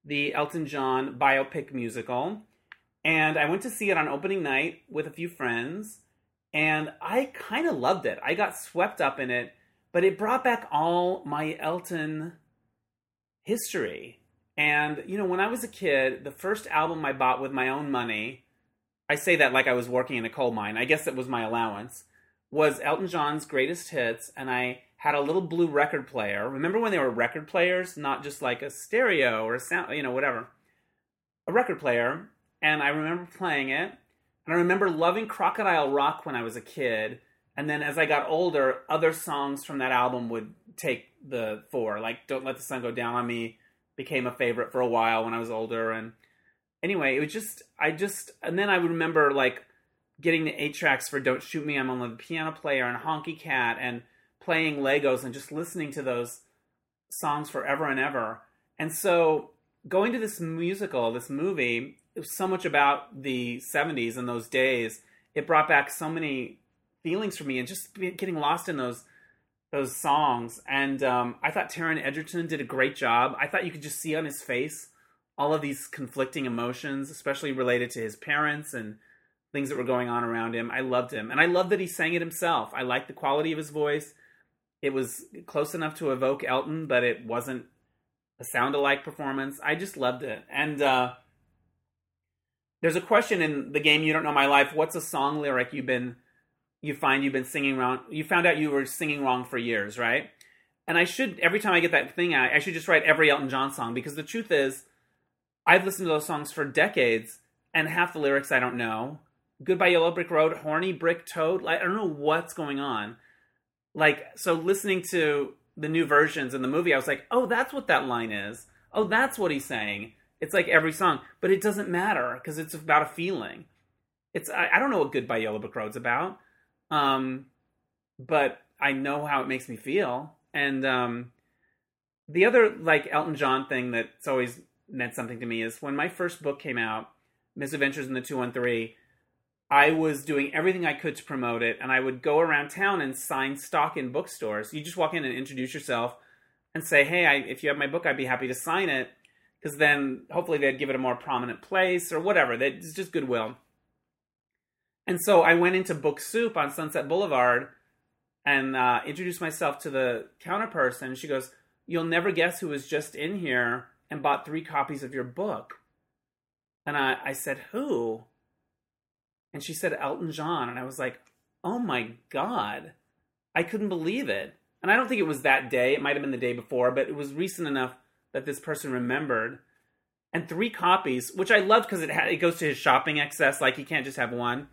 the Elton John biopic musical. And I went to see it on opening night with a few friends and I kind of loved it. I got swept up in it, but it brought back all my Elton history. And you know, when I was a kid, the first album I bought with my own money, I say that like I was working in a coal mine. I guess it was my allowance. Was Elton John's greatest hits, and I had a little blue record player. Remember when they were record players, not just like a stereo or a sound, you know, whatever. A record player, and I remember playing it. And I remember loving Crocodile Rock when I was a kid. And then as I got older, other songs from that album would take the fore. Like Don't Let the Sun Go Down on Me became a favorite for a while when I was older. And anyway, it was just, I just, and then I would remember like getting the eight tracks for Don't Shoot Me, I'm on the piano player and Honky Cat and playing Legos and just listening to those songs forever and ever. And so going to this musical, this movie, it was so much about the 70s and those days. It brought back so many feelings for me and just getting lost in those those songs. And um, I thought Taron Egerton did a great job. I thought you could just see on his face all of these conflicting emotions, especially related to his parents and things that were going on around him. I loved him. And I loved that he sang it himself. I liked the quality of his voice. It was close enough to evoke Elton, but it wasn't a sound alike performance. I just loved it. And uh, there's a question in the game You Don't Know My Life. What's a song lyric you've been you find you've been singing wrong you found out you were singing wrong for years, right? And I should every time I get that thing out, I should just write every Elton John song because the truth is I've listened to those songs for decades and half the lyrics I don't know. Goodbye Yellow Brick Road, Horny Brick Toad, like I don't know what's going on. Like so listening to the new versions in the movie, I was like, "Oh, that's what that line is. Oh, that's what he's saying." It's like every song, but it doesn't matter because it's about a feeling. It's I, I don't know what Goodbye Yellow Brick Road's about, um, but I know how it makes me feel. And um, the other like Elton John thing that's always meant something to me is when my first book came out, Misadventures in the 213, I was doing everything I could to promote it, and I would go around town and sign stock in bookstores. You just walk in and introduce yourself and say, "Hey, I, if you have my book, I'd be happy to sign it," because then hopefully they'd give it a more prominent place or whatever. It's just goodwill. And so I went into Book Soup on Sunset Boulevard and uh, introduced myself to the counter person. She goes, "You'll never guess who was just in here and bought three copies of your book." And I, I said, "Who?" and she said Elton John, and I was like, oh my god, I couldn't believe it. And I don't think it was that day; it might have been the day before, but it was recent enough that this person remembered. And three copies, which I loved because it had, it goes to his shopping excess, like he can't just have one.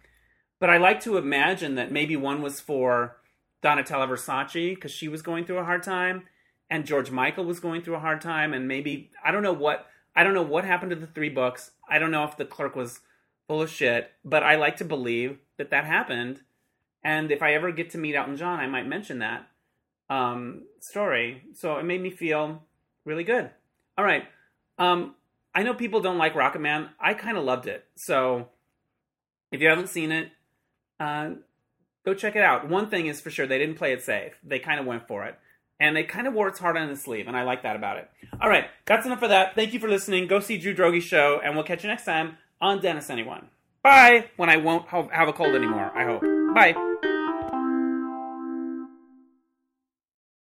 But I like to imagine that maybe one was for Donatella Versace because she was going through a hard time, and George Michael was going through a hard time, and maybe I don't know what I don't know what happened to the three books. I don't know if the clerk was full of shit, but I like to believe that that happened. And if I ever get to meet Elton John, I might mention that um, story. So it made me feel really good. All right. Um, I know people don't like Rocketman. I kind of loved it. So if you haven't seen it, uh, go check it out. One thing is for sure, they didn't play it safe. They kind of went for it. And they kind of wore its heart on the sleeve, and I like that about it. All right, that's enough for that. Thank you for listening. Go see Drew Droege's show, and we'll catch you next time on Dennis Anyone. Bye, when I won't have a cold anymore, I hope. Bye.